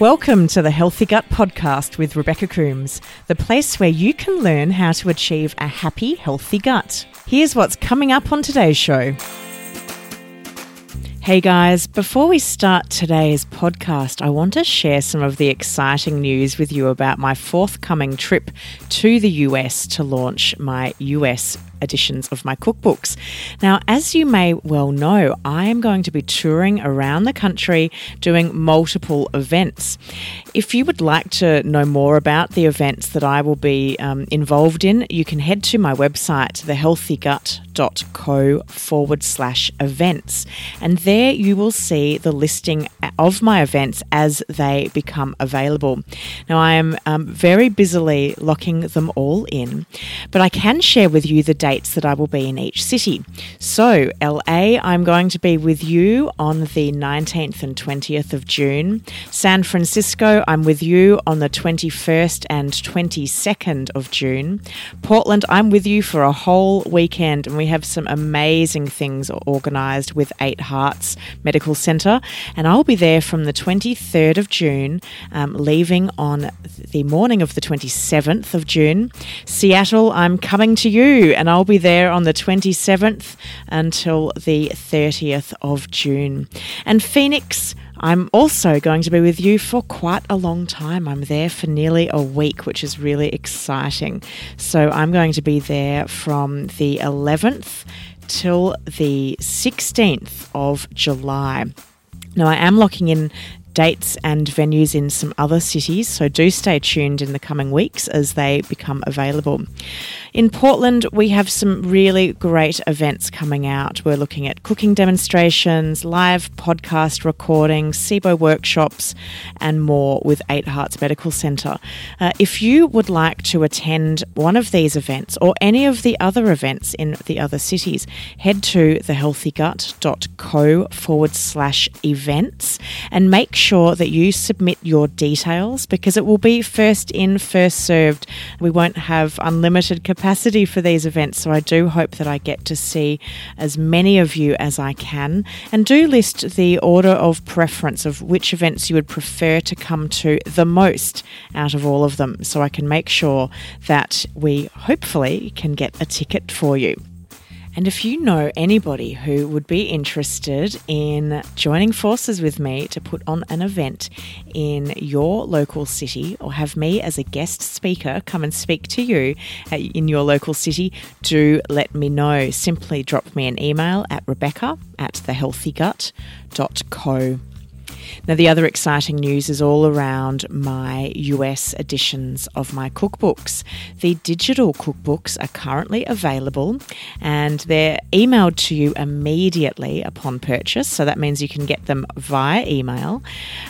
Welcome to the Healthy Gut Podcast with Rebecca Coombs, the place where you can learn how to achieve a happy, healthy gut. Here's what's coming up on today's show. Hey guys, before we start today's podcast, I want to share some of the exciting news with you about my forthcoming trip to the US to launch my US editions of my cookbooks. Now, as you may well know, I am going to be touring around the country doing multiple events. If you would like to know more about the events that I will be um, involved in, you can head to my website, thehealthygut.co forward slash events. And there you will see the listing of my events as they become available. Now, I am um, very busily locking them all in, but I can share with you the dates that I will be in each city. So, LA, I'm going to be with you on the 19th and 20th of June. San Francisco, I'm with you on the 21st and 22nd of June. Portland, I'm with you for a whole weekend, and we have some amazing things organised with Eight Hearts Medical Centre. And I'll be there from the 23rd of June, um, leaving on the morning of the 27th of June. Seattle, I'm coming to you, and I'll be there on the 27th until the 30th of June. And Phoenix, I'm also going to be with you for quite a long time. I'm there for nearly a week, which is really exciting. So I'm going to be there from the 11th till the 16th of July. Now, I am locking in dates and venues in some other cities, so do stay tuned in the coming weeks as they become available. In Portland, we have some really great events coming out. We're looking at cooking demonstrations, live podcast recordings, SIBO workshops, and more with Eight Hearts Medical Centre. Uh, if you would like to attend one of these events or any of the other events in the other cities, head to thehealthygut.co forward slash events and make sure that you submit your details because it will be first in, first served. We won't have unlimited capacity for these events, so I do hope that I get to see as many of you as I can. And do list the order of preference of which events you would prefer to come to the most out of all of them so I can make sure that we hopefully can get a ticket for you. And if you know anybody who would be interested in joining forces with me to put on an event in your local city or have me as a guest speaker come and speak to you in your local city, do let me know. Simply drop me an email at rebecca at thehealthygut.co. Now, the other exciting news is all around my US editions of my cookbooks. The digital cookbooks are currently available and they're emailed to you immediately upon purchase. So that means you can get them via email.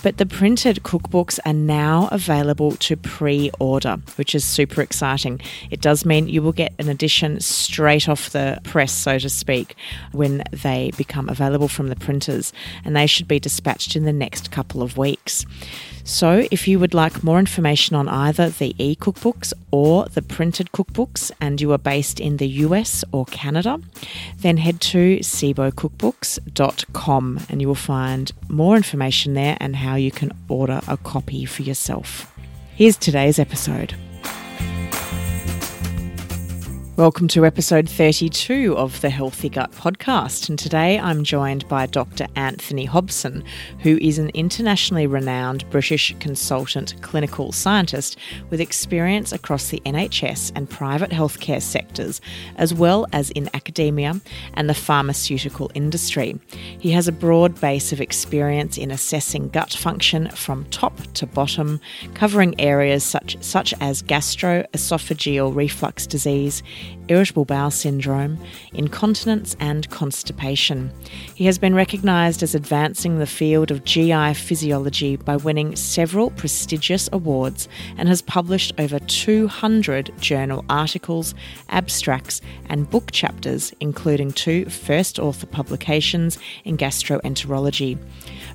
But the printed cookbooks are now available to pre order, which is super exciting. It does mean you will get an edition straight off the press, so to speak, when they become available from the printers. And they should be dispatched in the next couple of weeks. So, if you would like more information on either the e cookbooks or the printed cookbooks and you are based in the US or Canada, then head to sibocookbooks.com and you will find more information there and how you can order a copy for yourself. Here's today's episode. Welcome to episode 32 of the Healthy Gut podcast. And today I'm joined by Dr. Anthony Hobson, who is an internationally renowned British consultant clinical scientist with experience across the NHS and private healthcare sectors, as well as in academia and the pharmaceutical industry. He has a broad base of experience in assessing gut function from top to bottom, covering areas such, such as gastroesophageal reflux disease irritable bowel syndrome, incontinence, and constipation. He has been recognised as advancing the field of GI physiology by winning several prestigious awards and has published over 200 journal articles, abstracts, and book chapters, including two first author publications in gastroenterology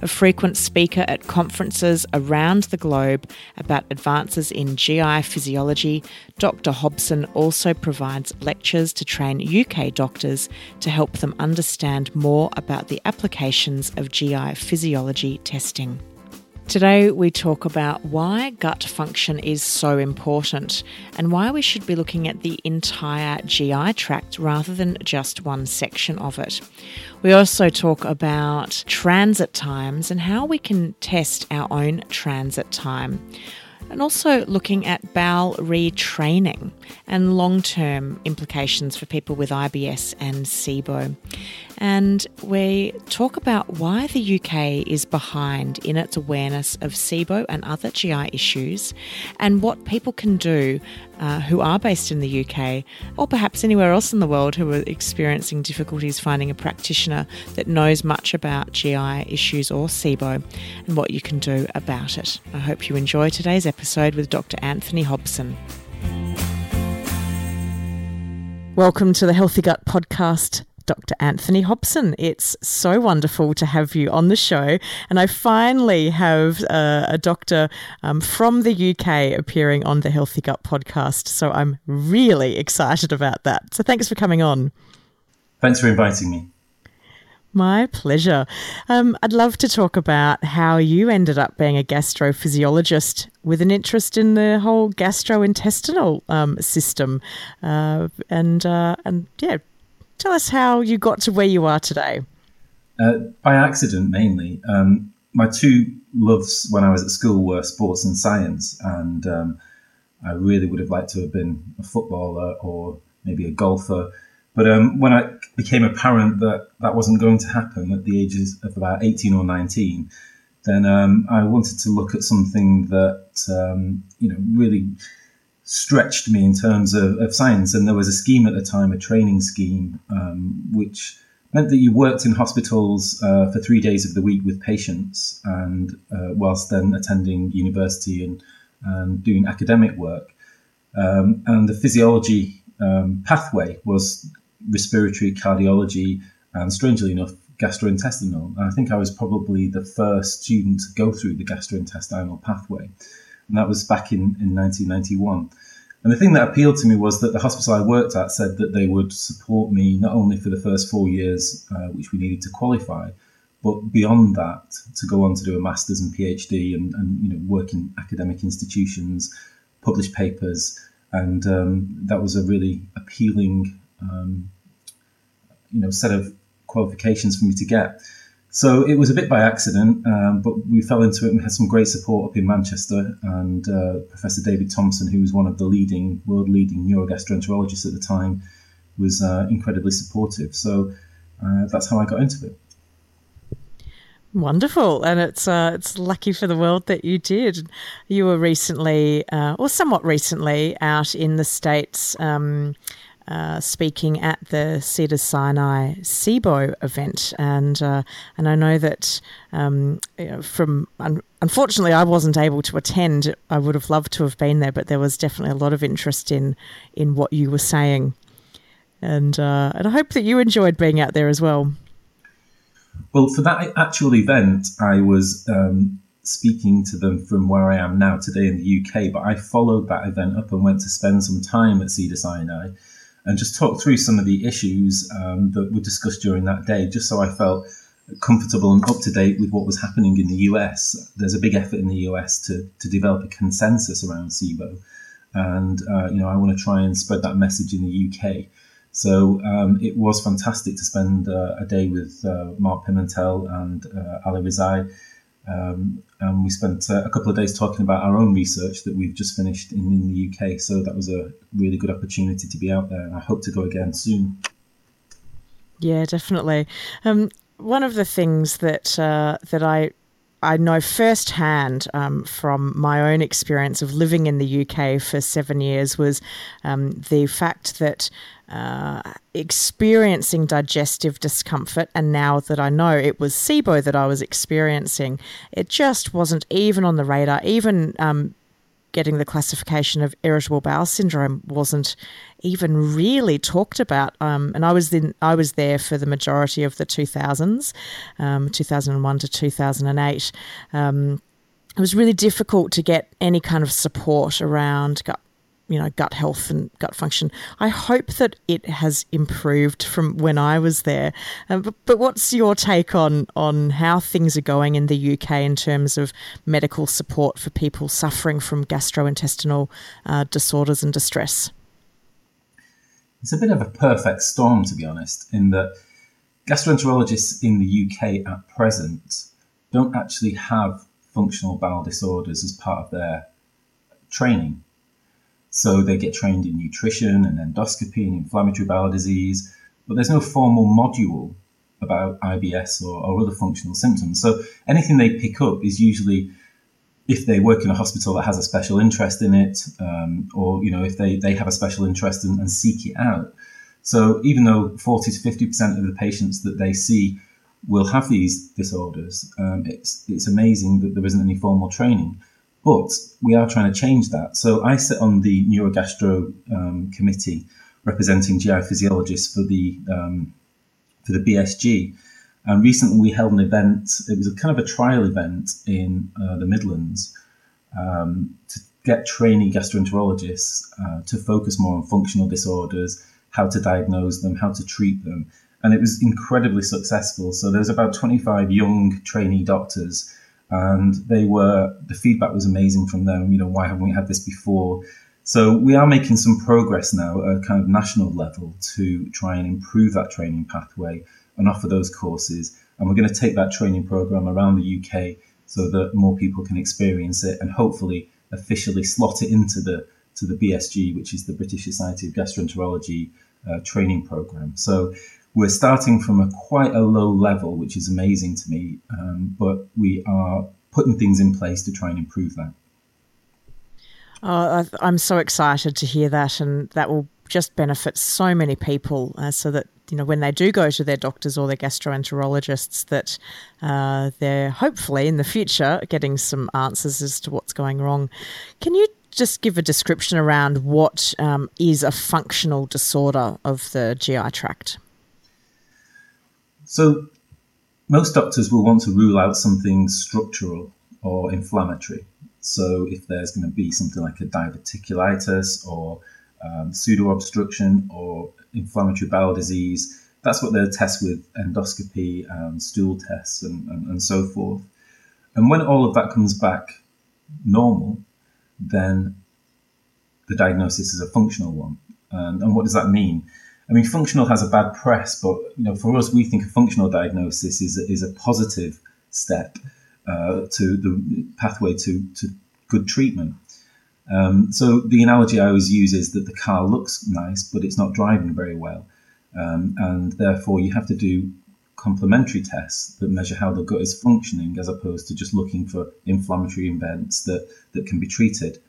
a frequent speaker at conferences around the globe about advances in GI physiology, Dr. Hobson also provides lectures to train UK doctors to help them understand more about the applications of GI physiology testing. Today, we talk about why gut function is so important and why we should be looking at the entire GI tract rather than just one section of it. We also talk about transit times and how we can test our own transit time and also looking at bowel retraining and long term implications for people with IBS and SIBO. And we talk about why the UK is behind in its awareness of SIBO and other GI issues, and what people can do uh, who are based in the UK or perhaps anywhere else in the world who are experiencing difficulties finding a practitioner that knows much about GI issues or SIBO and what you can do about it. I hope you enjoy today's episode with Dr. Anthony Hobson. Welcome to the Healthy Gut Podcast. Dr. Anthony Hobson. It's so wonderful to have you on the show. And I finally have uh, a doctor um, from the UK appearing on the Healthy Gut podcast. So I'm really excited about that. So thanks for coming on. Thanks for inviting me. My pleasure. Um, I'd love to talk about how you ended up being a gastrophysiologist with an interest in the whole gastrointestinal um, system, uh, and uh, and yeah, Tell us how you got to where you are today. Uh, by accident, mainly. Um, my two loves when I was at school were sports and science, and um, I really would have liked to have been a footballer or maybe a golfer. But um, when it became apparent that that wasn't going to happen at the ages of about 18 or 19, then um, I wanted to look at something that um, you know really stretched me in terms of, of science. And there was a scheme at the time, a training scheme, um, which meant that you worked in hospitals uh, for three days of the week with patients, and uh, whilst then attending university and, and doing academic work. Um, and the physiology um, pathway was respiratory, cardiology, and strangely enough, gastrointestinal. And I think I was probably the first student to go through the gastrointestinal pathway and that was back in, in 1991. And the thing that appealed to me was that the hospital I worked at said that they would support me not only for the first four years, uh, which we needed to qualify, but beyond that, to go on to do a master's and PhD and, and you know work in academic institutions, publish papers, and um, that was a really appealing, um, you know, set of qualifications for me to get. So it was a bit by accident, um, but we fell into it and had some great support up in Manchester. And uh, Professor David Thompson, who was one of the leading, world leading neurogastroenterologists at the time, was uh, incredibly supportive. So uh, that's how I got into it. Wonderful, and it's uh, it's lucky for the world that you did. You were recently, uh, or somewhat recently, out in the states. Um, uh, speaking at the Cedars Sinai SIBO event, and uh, and I know that um, from un- unfortunately I wasn't able to attend. I would have loved to have been there, but there was definitely a lot of interest in in what you were saying, and uh, and I hope that you enjoyed being out there as well. Well, for that actual event, I was um, speaking to them from where I am now today in the UK, but I followed that event up and went to spend some time at Cedar Sinai and just talk through some of the issues um, that were discussed during that day, just so I felt comfortable and up to date with what was happening in the US. There's a big effort in the US to, to develop a consensus around SIBO. and uh, you know I want to try and spread that message in the UK. So um, it was fantastic to spend uh, a day with uh, Mark Pimentel and uh, Ali Rezaie. Um, and we spent uh, a couple of days talking about our own research that we've just finished in, in the UK. So that was a really good opportunity to be out there, and I hope to go again soon. Yeah, definitely. Um, one of the things that uh, that I I know firsthand um, from my own experience of living in the UK for seven years was um, the fact that uh, experiencing digestive discomfort, and now that I know it was SIBO that I was experiencing, it just wasn't even on the radar. Even um, getting the classification of irritable bowel syndrome wasn't even really talked about. Um, and I was in, I was there for the majority of the 2000s, um, 2001 to 2008. Um, it was really difficult to get any kind of support around gut you know gut health and gut function. I hope that it has improved from when I was there. Um, but, but, what's your take on on how things are going in the UK in terms of medical support for people suffering from gastrointestinal uh, disorders and distress? It's a bit of a perfect storm, to be honest, in that gastroenterologists in the UK at present don't actually have functional bowel disorders as part of their training so they get trained in nutrition and endoscopy and inflammatory bowel disease, but there's no formal module about IBS or, or other functional symptoms. So anything they pick up is usually if they work in a hospital that has a special interest in it, um, or you know if they, they have a special interest in, and seek it out. So even though 40 to 50 percent of the patients that they see will have these disorders, um, it's it's amazing that there isn't any formal training. But we are trying to change that. So I sit on the neurogastro um, committee representing GI physiologists for the um, for the BSG. And recently we held an event. It was a kind of a trial event in uh, the Midlands um, to get trainee gastroenterologists uh, to focus more on functional disorders, how to diagnose them, how to treat them. And it was incredibly successful. So there's about 25 young trainee doctors and they were the feedback was amazing from them. You know, why haven't we had this before? So we are making some progress now at kind of national level to try and improve that training pathway and offer those courses. And we're going to take that training program around the UK so that more people can experience it and hopefully officially slot it into the to the BSG, which is the British Society of Gastroenterology uh, training program. So we're starting from a quite a low level, which is amazing to me, um, but we are putting things in place to try and improve that. Oh, I'm so excited to hear that, and that will just benefit so many people. Uh, so that you know, when they do go to their doctors or their gastroenterologists, that uh, they're hopefully in the future getting some answers as to what's going wrong. Can you just give a description around what um, is a functional disorder of the GI tract? So, most doctors will want to rule out something structural or inflammatory. So, if there's going to be something like a diverticulitis or um, pseudo obstruction or inflammatory bowel disease, that's what they'll test with endoscopy and stool tests and, and, and so forth. And when all of that comes back normal, then the diagnosis is a functional one. And, and what does that mean? I mean, functional has a bad press, but you know, for us, we think a functional diagnosis is is a positive step uh, to the pathway to, to good treatment. Um, so the analogy I always use is that the car looks nice, but it's not driving very well, um, and therefore you have to do complementary tests that measure how the gut is functioning, as opposed to just looking for inflammatory events that that can be treated.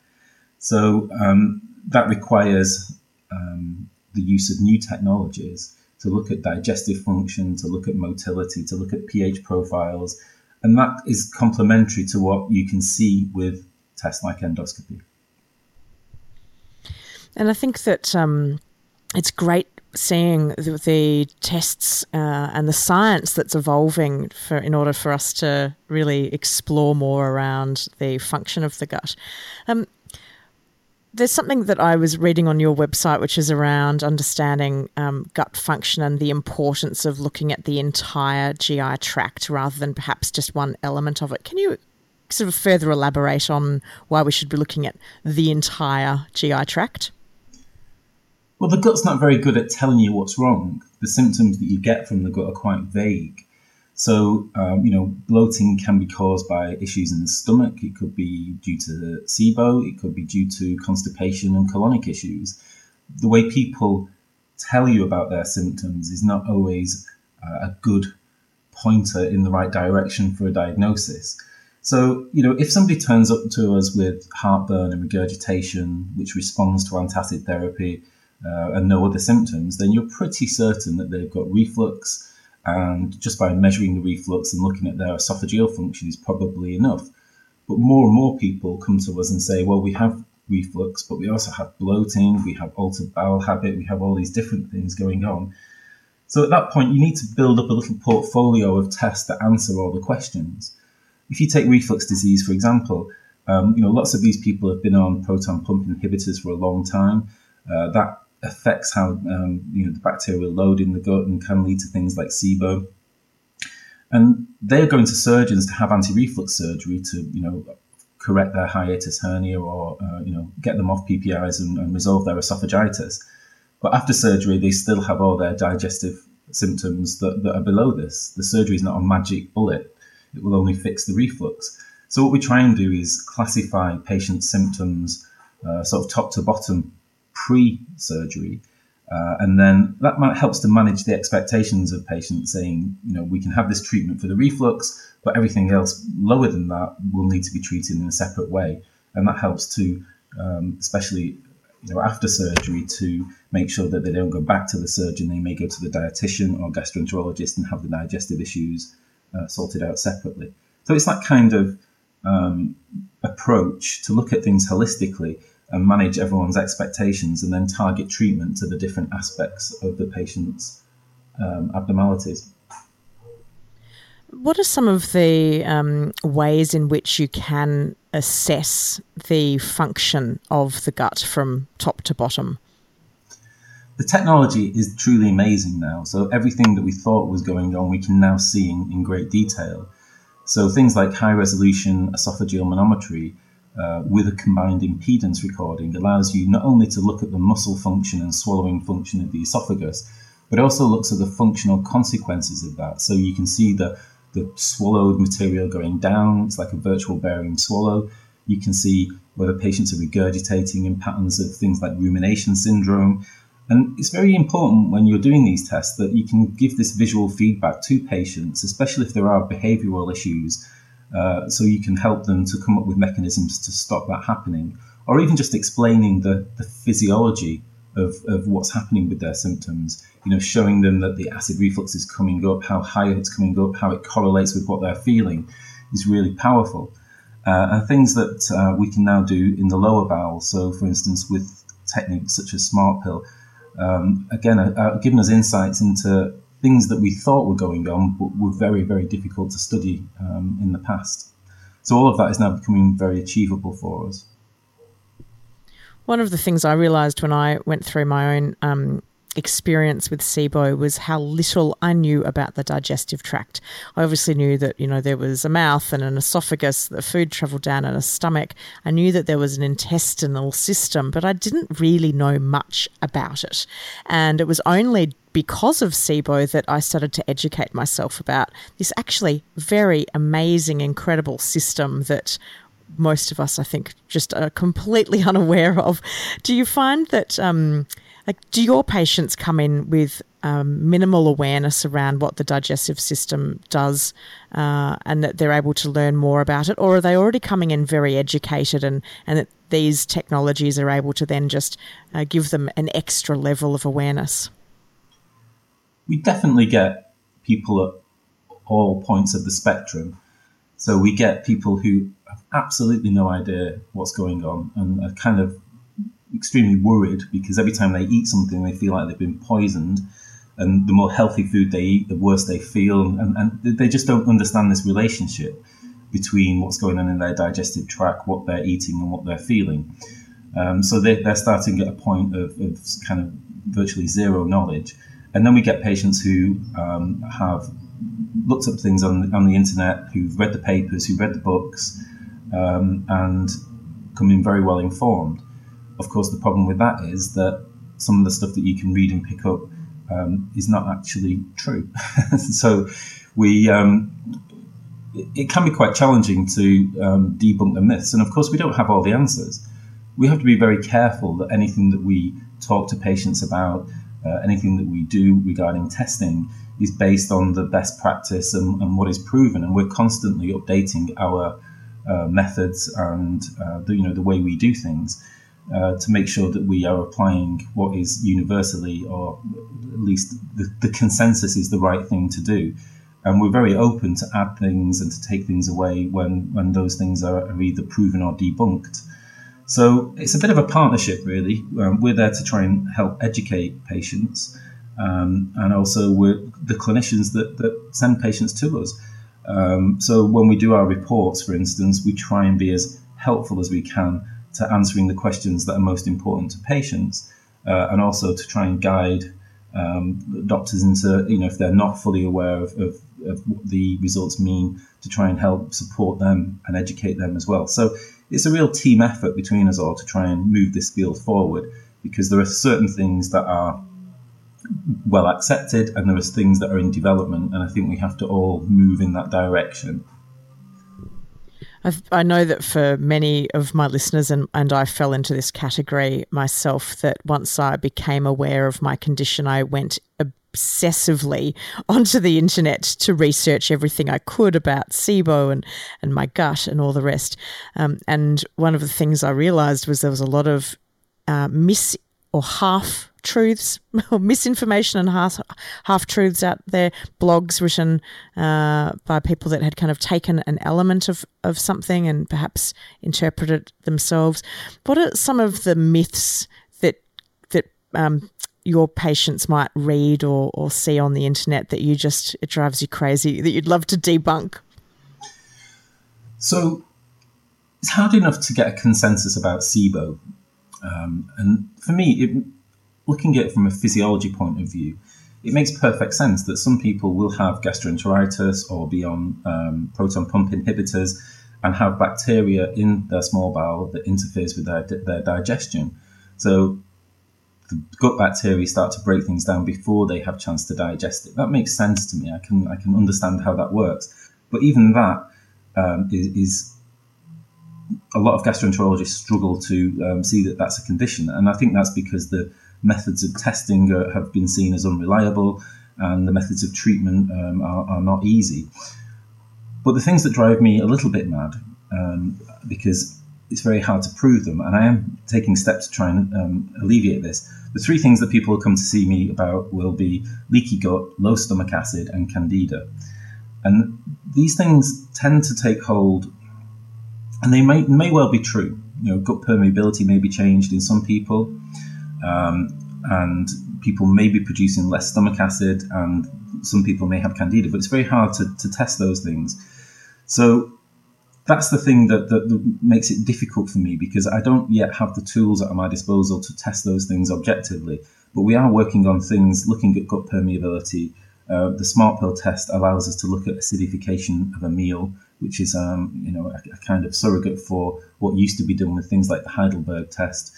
So um, that requires um, the use of new technologies to look at digestive function, to look at motility, to look at pH profiles. And that is complementary to what you can see with tests like endoscopy. And I think that um, it's great seeing the, the tests uh, and the science that's evolving for in order for us to really explore more around the function of the gut. Um, there's something that I was reading on your website, which is around understanding um, gut function and the importance of looking at the entire GI tract rather than perhaps just one element of it. Can you sort of further elaborate on why we should be looking at the entire GI tract? Well, the gut's not very good at telling you what's wrong. The symptoms that you get from the gut are quite vague. So, um, you know, bloating can be caused by issues in the stomach. It could be due to SIBO. It could be due to constipation and colonic issues. The way people tell you about their symptoms is not always uh, a good pointer in the right direction for a diagnosis. So, you know, if somebody turns up to us with heartburn and regurgitation, which responds to antacid therapy uh, and no other symptoms, then you're pretty certain that they've got reflux. And just by measuring the reflux and looking at their esophageal function is probably enough. But more and more people come to us and say, well, we have reflux, but we also have bloating, we have altered bowel habit, we have all these different things going on. So at that point, you need to build up a little portfolio of tests that answer all the questions. If you take reflux disease, for example, um, you know lots of these people have been on proton pump inhibitors for a long time. Uh, that affects how um, you know the bacterial load in the gut and can lead to things like SIBO. And they're going to surgeons to have anti-reflux surgery to you know correct their hiatus hernia or uh, you know get them off PPIs and, and resolve their esophagitis. But after surgery, they still have all their digestive symptoms that, that are below this. The surgery is not a magic bullet, it will only fix the reflux. So, what we try and do is classify patient symptoms uh, sort of top to bottom pre surgery. Uh, and then that helps to manage the expectations of patients saying, you know, we can have this treatment for the reflux, but everything else lower than that will need to be treated in a separate way. And that helps to, um, especially you know, after surgery to make sure that they don't go back to the surgeon. They may go to the dietitian or gastroenterologist and have the digestive issues uh, sorted out separately. So it's that kind of um, approach to look at things holistically and manage everyone's expectations and then target treatment to the different aspects of the patient's um, abnormalities. What are some of the um, ways in which you can assess the function of the gut from top to bottom? The technology is truly amazing now. So, everything that we thought was going on, we can now see in, in great detail. So, things like high resolution esophageal manometry uh, with a combined impedance recording allows you not only to look at the muscle function and swallowing function of the esophagus, but also looks at the functional consequences of that. So, you can see the the swallowed material going down. It's like a virtual barium swallow. You can see whether patients are regurgitating in patterns of things like rumination syndrome. And it's very important when you're doing these tests that you can give this visual feedback to patients, especially if there are behavioral issues, uh, so you can help them to come up with mechanisms to stop that happening, or even just explaining the, the physiology of, of what's happening with their symptoms. You know, showing them that the acid reflux is coming up, how high it's coming up, how it correlates with what they're feeling is really powerful. Uh, and things that uh, we can now do in the lower bowel. So, for instance, with techniques such as Smart Pill, um, again, uh, uh, giving us insights into things that we thought were going on, but were very, very difficult to study um, in the past. So, all of that is now becoming very achievable for us. One of the things I realised when I went through my own um, experience with SIBO was how little I knew about the digestive tract. I obviously knew that, you know, there was a mouth and an esophagus, the food travelled down in a stomach. I knew that there was an intestinal system, but I didn't really know much about it. And it was only because of SIBO that I started to educate myself about this actually very amazing, incredible system that most of us, I think, just are completely unaware of. Do you find that, um, like, do your patients come in with um, minimal awareness around what the digestive system does uh, and that they're able to learn more about it? Or are they already coming in very educated and, and that these technologies are able to then just uh, give them an extra level of awareness? We definitely get people at all points of the spectrum. So we get people who have absolutely no idea what's going on and are kind of extremely worried because every time they eat something, they feel like they've been poisoned. And the more healthy food they eat, the worse they feel. And, and they just don't understand this relationship between what's going on in their digestive tract, what they're eating, and what they're feeling. Um, so they, are starting at a point of, of, kind of virtually zero knowledge. And then we get patients who um, have looked up things on, on the internet, who've read the papers, who've read the books, um, and come in very well informed. Of course, the problem with that is that some of the stuff that you can read and pick up um, is not actually true. so we um, it, it, can be quite challenging to um, debunk the myths, and of course, we don't have all the answers. We have to be very careful that anything that we talk to patients about, uh, anything that we do regarding testing, is based on the best practice and, and what is proven, and we're constantly updating our uh, methods and uh, the, you know the way we do things uh, to make sure that we are applying what is universally, or at least the, the consensus is the right thing to do. And we're very open to add things and to take things away when, when those things are, are either proven or debunked. So it's a bit of a partnership, really. Um, we're there to try and help educate patients, um, and also we're the clinicians that, that send patients to us. Um, so when we do our reports, for instance, we try and be as helpful as we can to answering the questions that are most important to patients, uh, and also to try and guide um, doctors into, you know, if they're not fully aware of, of, of, what the results mean, to try and help support them and educate them as well. So it's a real team effort between us all to try and move this field forward because there are certain things that are well accepted and there are things that are in development, and I think we have to all move in that direction. I know that for many of my listeners, and, and I fell into this category myself, that once I became aware of my condition, I went obsessively onto the internet to research everything I could about SIBO and, and my gut and all the rest. Um, and one of the things I realized was there was a lot of uh, mis or half truths or misinformation and half half truths out there. Blogs written uh, by people that had kind of taken an element of of something and perhaps interpreted themselves. What are some of the myths that that um, your patients might read or, or see on the internet that you just it drives you crazy that you'd love to debunk? So it's hard enough to get a consensus about SIBO. Um, and for me, it, looking at it from a physiology point of view, it makes perfect sense that some people will have gastroenteritis or be on um, proton pump inhibitors and have bacteria in their small bowel that interferes with their, their digestion. So the gut bacteria start to break things down before they have chance to digest it. That makes sense to me. I can I can understand how that works. But even that um, is, is a lot of gastroenterologists struggle to um, see that that's a condition, and I think that's because the methods of testing are, have been seen as unreliable, and the methods of treatment um, are, are, not easy. But the things that drive me a little bit mad, um, because it's very hard to prove them, and I am taking steps to try and um, alleviate this. The three things that people will come to see me about will be leaky gut, low stomach acid, and candida. And these things tend to take hold, and they may, may well be true. You know, gut permeability may be changed in some people um, and people may be producing less stomach acid, and some people may have candida, but it's very hard to, to test those things. So that's the thing that, that, that, makes it difficult for me because I don't yet have the tools at my disposal to test those things objectively. But we are working on things looking at gut permeability. Uh, the smart pill test allows us to look at acidification of a meal, which is um, you know a, a, kind of surrogate for what used to be done with things like the Heidelberg test.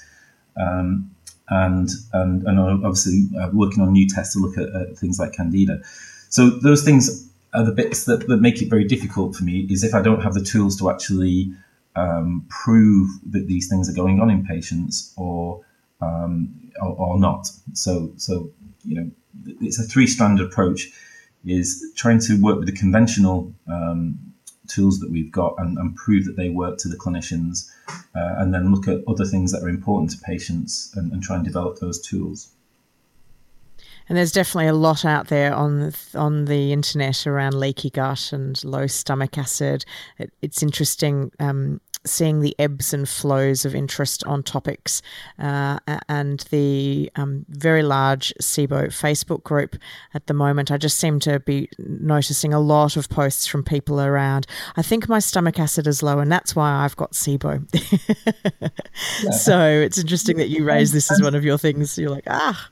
Um, and and, and obviously uh, working on new tests to look at, at, things like candida. So those things are the bits that, that make it very difficult for me. Is if I don't have the tools to actually um, prove that these things are going on in patients or, um, or, or not. So so you know it's a three strand approach. Is trying to work with the conventional um, tools that we've got and, and prove that they work to the clinicians, uh, and then look at other things that are important to patients and, and try and develop those tools. And there's definitely a lot out there on on the internet around leaky gut and low stomach acid. It, it's interesting. Um, seeing the ebbs and flows of interest on topics uh, and the um, very large SIBO Facebook group at the moment. I just seem to be noticing a lot of posts from people around. I think my stomach acid is low, and that's why I've got SIBO. yeah. So it's interesting that you raise this as one of your things. You're like, ah.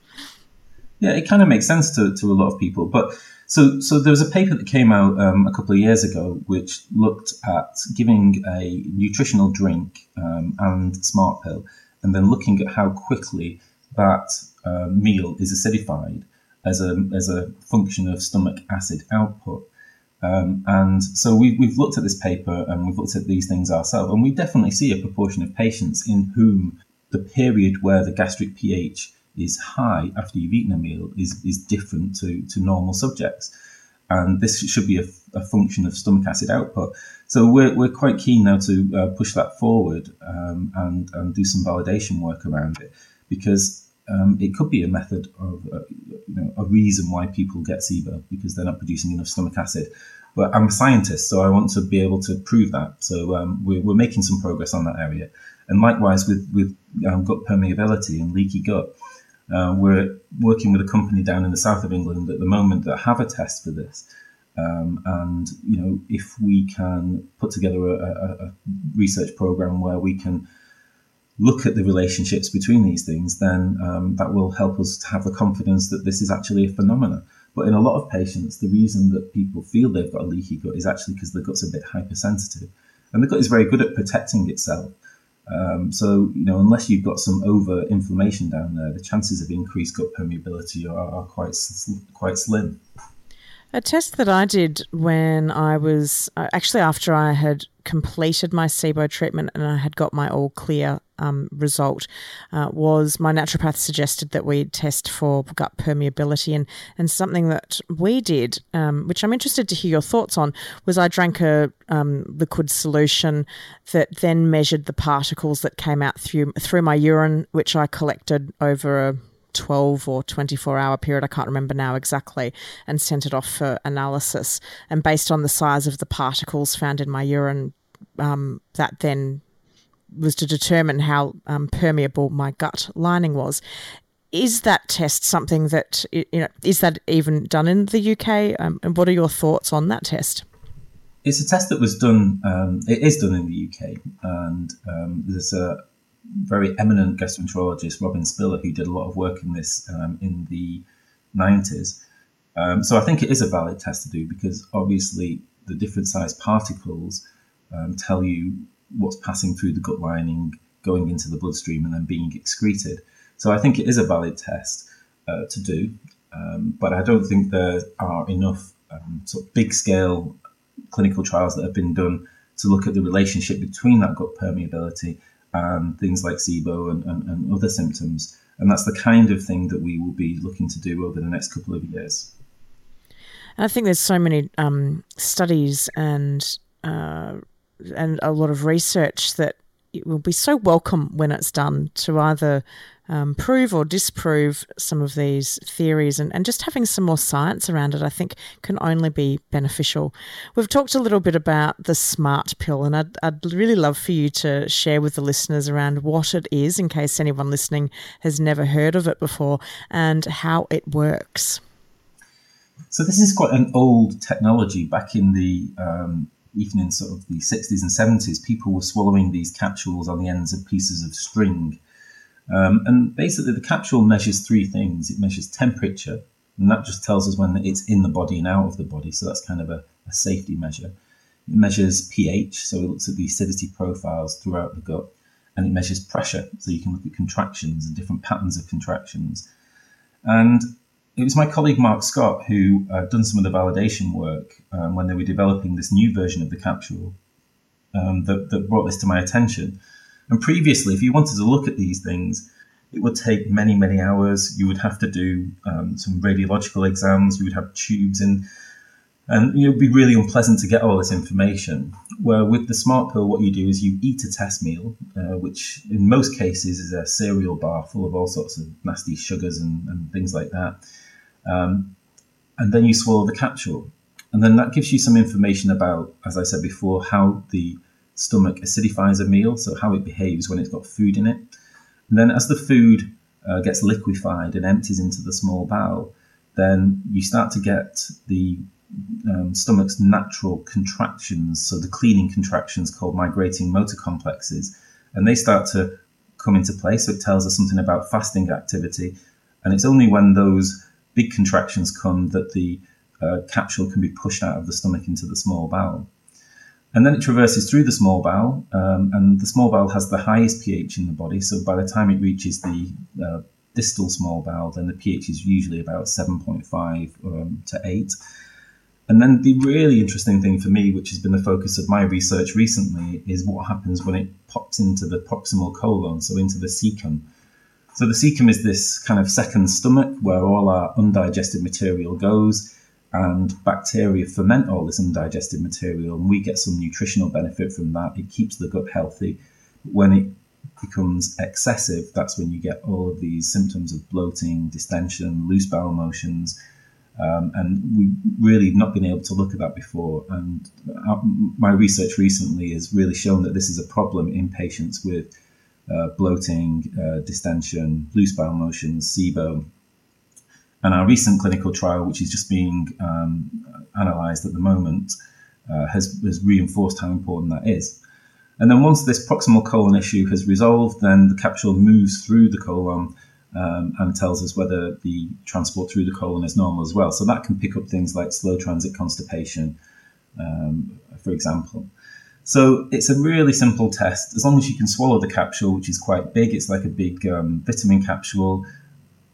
Yeah, it kind of makes sense to, to a lot of people. But So, so there was a paper that came out um, a couple of years ago which looked at giving a nutritional drink um, and smart pill, and then looking at how quickly that uh, meal is acidified as a as a function of stomach acid output. Um, and so we, we've looked at this paper and we've looked at these things ourselves, and we definitely see a proportion of patients in whom the period where the gastric pH is high after you've eaten a meal is, is different to, to normal subjects. And this should be a, a function of stomach acid output. So we're, we're quite keen now to uh, push that forward um, and, and do some validation work around it because um, it could be a method of, uh, you know, a reason why people get SIBO because they're not producing enough stomach acid. But I'm a scientist, so I want to be able to prove that. So um, we're, we're, making some progress on that area. And likewise with, with um, gut permeability and leaky gut, uh, we're working with a company down in the south of England at the moment that have a test for this. Um, and you know, if we can put together a, a, a research program where we can look at the relationships between these things, then um, that will help us to have the confidence that this is actually a phenomenon. But in a lot of patients, the reason that people feel they've got a leaky gut is actually because the gut's a bit hypersensitive. And the gut is very good at protecting itself. Um, so, you know, unless you've got some over inflammation down there, the chances of increased gut permeability are, are quite quite slim. A test that I did when I was uh, actually after I had completed my SIBO treatment and I had got my all clear um, result uh, was my naturopath suggested that we test for gut permeability and and something that we did, um, which I'm interested to hear your thoughts on, was I drank a um, liquid solution that then measured the particles that came out through through my urine, which I collected over a 12 or 24 hour period, I can't remember now exactly, and sent it off for analysis. And based on the size of the particles found in my urine, um, that then was to determine how um, permeable my gut lining was. Is that test something that you know? Is that even done in the UK? Um, and what are your thoughts on that test? It's a test that was done. Um, it is done in the UK, and um, there's a very eminent gastroenterologist, Robin Spiller, who did a lot of work in this um, in the 90s. Um, so I think it is a valid test to do because obviously the different size particles tell you what's passing through the gut lining, going into the bloodstream, and then being excreted. So I think it is a valid test uh, to do, um, but I don't think there are enough um, sort of big scale clinical trials that have been done to look at the relationship between that gut permeability and things like SIBO and, and, and other symptoms. And that's the kind of thing that we will be looking to do over the next couple of years. I think there's so many um, studies and uh, and a lot of research that it will be so welcome when it's done to either um, prove or disprove some of these theories and, and just having some more science around it, I think, can only be beneficial. We've talked a little bit about the smart pill, and I'd, I'd really love for you to share with the listeners around what it is, in case anyone listening has never heard of it before, and how it works. So, this is quite an old technology back in the um, even in sort of the 60s and 70s, people were swallowing these capsules on the ends of pieces of string. Um, and basically, the capsule measures three things it measures temperature, and that just tells us when it's in the body and out of the body. So that's kind of a, a safety measure. It measures pH, so it looks at the acidity profiles throughout the gut, and it measures pressure, so you can look at contractions and different patterns of contractions. And it was my colleague Mark Scott who uh, done some of the validation work um, when they were developing this new version of the capsule um, that, that brought this to my attention. And previously, if you wanted to look at these things, it would take many, many hours. You would have to do um, some radiological exams. You would have tubes in, and it would be really unpleasant to get all this information. Where with the smart pill, what you do is you eat a test meal, uh, which in most cases is a cereal bar full of all sorts of nasty sugars and, and things like that. Um, and then you swallow the capsule. And then that gives you some information about, as I said before, how the stomach acidifies a meal, so how it behaves when it's got food in it. And then as the food uh, gets liquefied and empties into the small bowel, then you start to get the um, stomach's natural contractions, so the cleaning contractions called migrating motor complexes, and they start to come into play. So it tells us something about fasting activity. And it's only when those big contractions come that the uh, capsule can be pushed out of the stomach into the small bowel. And then it traverses through the small bowel, um, and the small bowel has the highest pH in the body. So by the time it reaches the uh, distal small bowel, then the pH is usually about 7.5 um, to 8. And then the really interesting thing for me, which has been the focus of my research recently, is what happens when it pops into the proximal colon, so into the cecum. So the cecum is this kind of second stomach where all our undigested material goes, and bacteria ferment all this undigested material, and we get some nutritional benefit from that. It keeps the gut healthy. But When it becomes excessive, that's when you get all of these symptoms of bloating, distension, loose bowel motions um, and we've really not been able to look at that before. And uh, my research recently has really shown that this is a problem in patients with uh, bloating, uh, distension, loose bowel motions, SIBO. And our recent clinical trial, which is just being um, analysed at the moment, uh, has, has reinforced how important that is. And then once this proximal colon issue has resolved, then the capsule moves through the colon um, and tells us whether the transport through the colon is normal as well. So that can pick up things like slow transit constipation, um, for example. So it's a really simple test. As long as you can swallow the capsule, which is quite big, it's like a big um, vitamin capsule.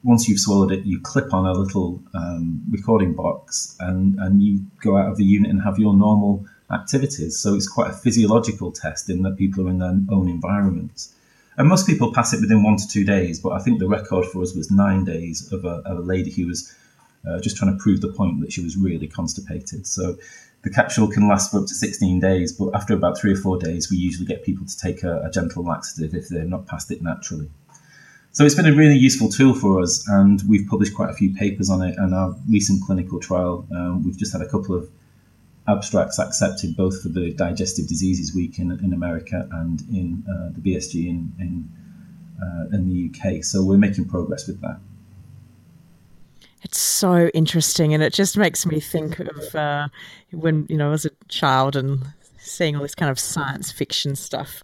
Once you've swallowed it, you clip on a little um, recording box and, and you go out of the unit and have your normal activities. So it's quite a physiological test in that people are in their own environments. And most people pass it within one to two days, but I think the record for us was nine days of a, of a lady who was uh, just trying to prove the point that she was really constipated. So the capsule can last for up to 16 days, but after about three or four days, we usually get people to take a, a gentle laxative if they're not passed it naturally. So it's been a really useful tool for us, and we've published quite a few papers on it. And our recent clinical trial, um, we've just had a couple of abstracts accepted both for the Digestive Diseases Week in, in America and in uh, the BSG in in, uh, in the UK. So we're making progress with that. It's so interesting, and it just makes me think of uh, when you know, as a child and seeing all this kind of science fiction stuff,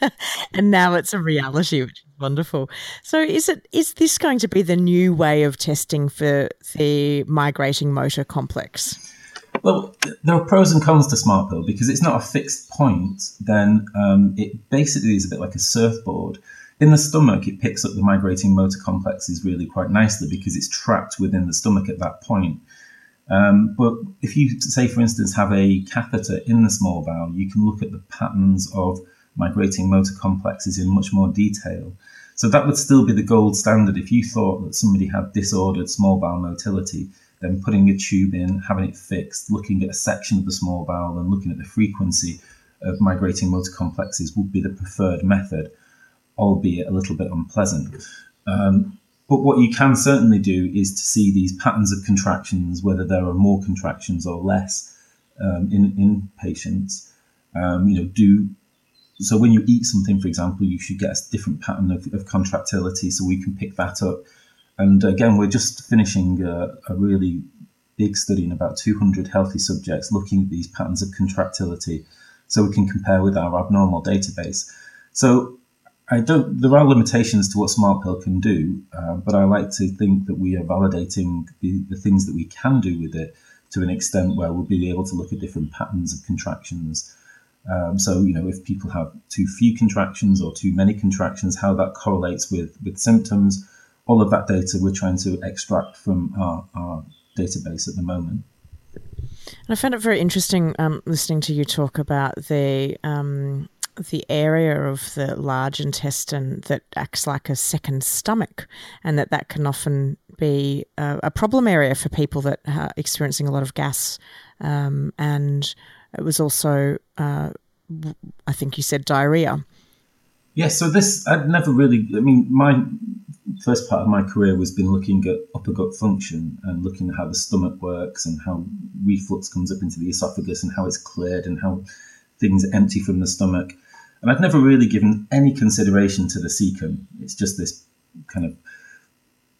and now it's a reality, which is wonderful. So, is it is this going to be the new way of testing for the migrating motor complex? Well, there are pros and cons to Smart Pill because it's not a fixed point. Then um, it basically is a bit like a surfboard. In the stomach, it picks up the migrating motor complexes really quite nicely because it's trapped within the stomach at that point. Um, but if you, say, for instance, have a catheter in the small bowel, you can look at the patterns of migrating motor complexes in much more detail. So that would still be the gold standard. If you thought that somebody had disordered small bowel motility, then putting a tube in, having it fixed, looking at a section of the small bowel and looking at the frequency of migrating motor complexes would be the preferred method, albeit a little bit unpleasant. Um, but what you can certainly do is to see these patterns of contractions, whether there are more contractions or less um, in, in patients. Um, you know, do so when you eat something, for example, you should get a different pattern of, of contractility, so we can pick that up and again, we're just finishing a, a really big study in about 200 healthy subjects looking at these patterns of contractility so we can compare with our abnormal database. So I don't. There are limitations to what Smart Pill can do, uh, but I like to think that we are validating the, the things that we can do with it to an extent where we'll be able to look at different patterns of contractions. Um, so you know, if people have too few contractions or too many contractions, how that correlates with with symptoms all of that data we're trying to extract from our, our database at the moment. And I found it very interesting um, listening to you talk about the um, the area of the large intestine that acts like a second stomach, and that that can often be a, a problem area for people that are experiencing a lot of gas. Um, and it was also, uh, I think you said diarrhea. Yeah, so this I'd never really. I mean, my first part of my career was been looking at upper gut function and looking at how the stomach works and how reflux comes up into the esophagus and how it's cleared and how things empty from the stomach. And I've never really given any consideration to the cecum. It's just this kind of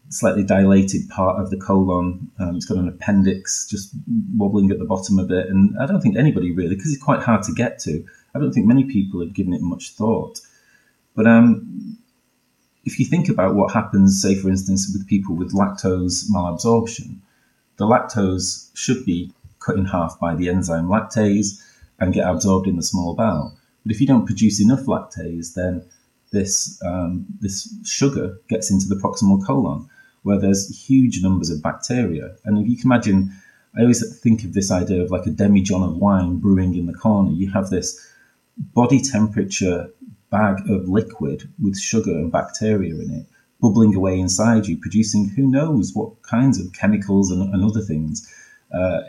slightly dilated part of the colon. Um, it's got an appendix just wobbling at the bottom of it. And I don't think anybody really, because it's quite hard to get to, I don't think many people had given it much thought. But um, if you think about what happens, say, for instance, with people with lactose malabsorption, the lactose should be cut in half by the enzyme lactase and get absorbed in the small bowel. But if you don't produce enough lactase, then this um, this sugar gets into the proximal colon, where there's huge numbers of bacteria. And if you can imagine, I always think of this idea of like a demijohn of wine brewing in the corner. You have this body temperature bag of liquid with sugar and bacteria in it bubbling away inside you, producing who knows what kinds of chemicals and, and other things uh,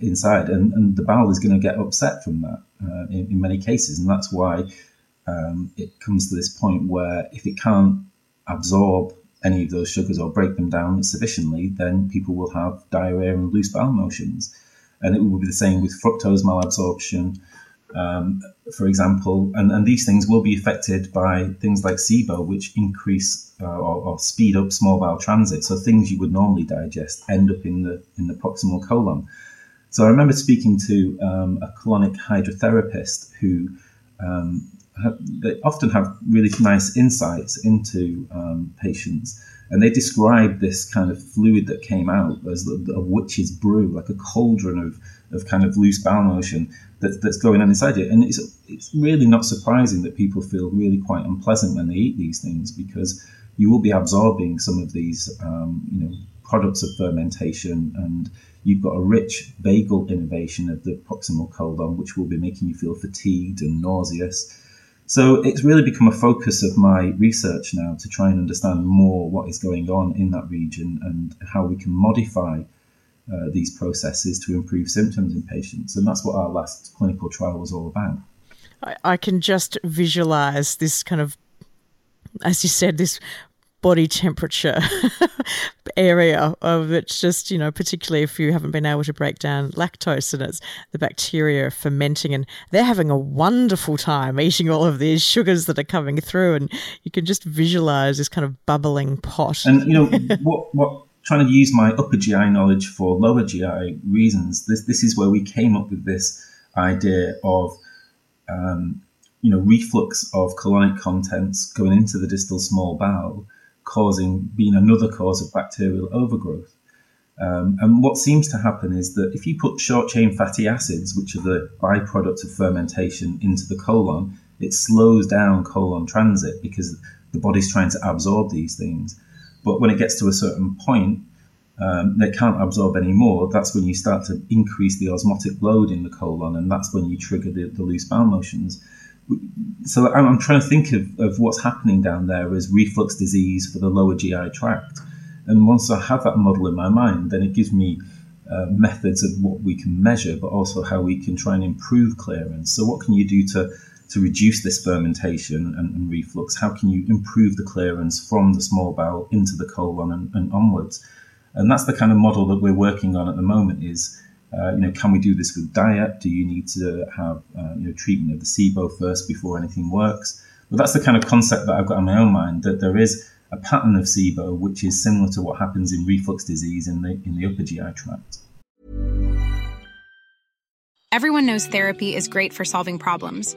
inside. And, and, the bowel is going to get upset from that uh, in, in, many cases. And that's why um, it comes to this point where if it can't absorb any of those sugars or break them down sufficiently, then people will have diarrhea and loose bowel motions. And it will be the same with fructose malabsorption, um, for example, and, and these things will be affected by things like SIBO, which increase uh, or, or, speed up small bowel transit. So things you would normally digest end up in the in the proximal colon. So I remember speaking to um, a colonic hydrotherapist who um, have, they often have really nice insights into um, patients, and they described this kind of fluid that came out as a, a witch's brew, like a cauldron of of kind of loose bowel motion that, that's going on inside it. And it's, it's really not surprising that people feel really quite unpleasant when they eat these things because you will be absorbing some of these, um, you know, products of fermentation and you've got a rich vagal innervation of the proximal colon, which will be making you feel fatigued and nauseous. So it's really become a focus of my research now to try and understand more what is going on in that region and how we can modify uh, these processes to improve symptoms in patients. And that's what our last clinical trial was all about. I, I can just visualize this kind of, as you said, this body temperature area of it's just you know particularly if you haven't been able to break down lactose and it's the bacteria fermenting and they're having a wonderful time eating all of these sugars that are coming through and you can just visualize this kind of bubbling pot and you know what what trying to use my upper GI knowledge for lower GI reasons. This this is where we came up with this idea of um, you know reflux of colonic contents going into the distal small bowel, causing being another cause of bacterial overgrowth. Um, and what seems to happen is that if you put short chain fatty acids, which are the byproduct of fermentation, into the colon, it slows down colon transit because the body's trying to absorb these things. But when it gets to a certain point, um, they can't absorb any more. That's when you start to increase the osmotic load in the colon, and that's when you trigger the, the loose bowel motions. So I'm, I'm trying to think of, of what's happening down there as reflux disease for the lower GI tract. And once I have that model in my mind, then it gives me uh, methods of what we can measure, but also how we can try and improve clearance. So, what can you do to to reduce this fermentation and, and, reflux? How can you improve the clearance from the small bowel into the colon and, and, onwards? And that's the kind of model that we're working on at the moment. Is uh, you know, can we do this with diet? Do you need to have uh, you know treatment of the SIBO first before anything works? But that's the kind of concept that I've got in my own mind that there is a pattern of SIBO which is similar to what happens in reflux disease in the in the upper GI tract. Everyone knows therapy is great for solving problems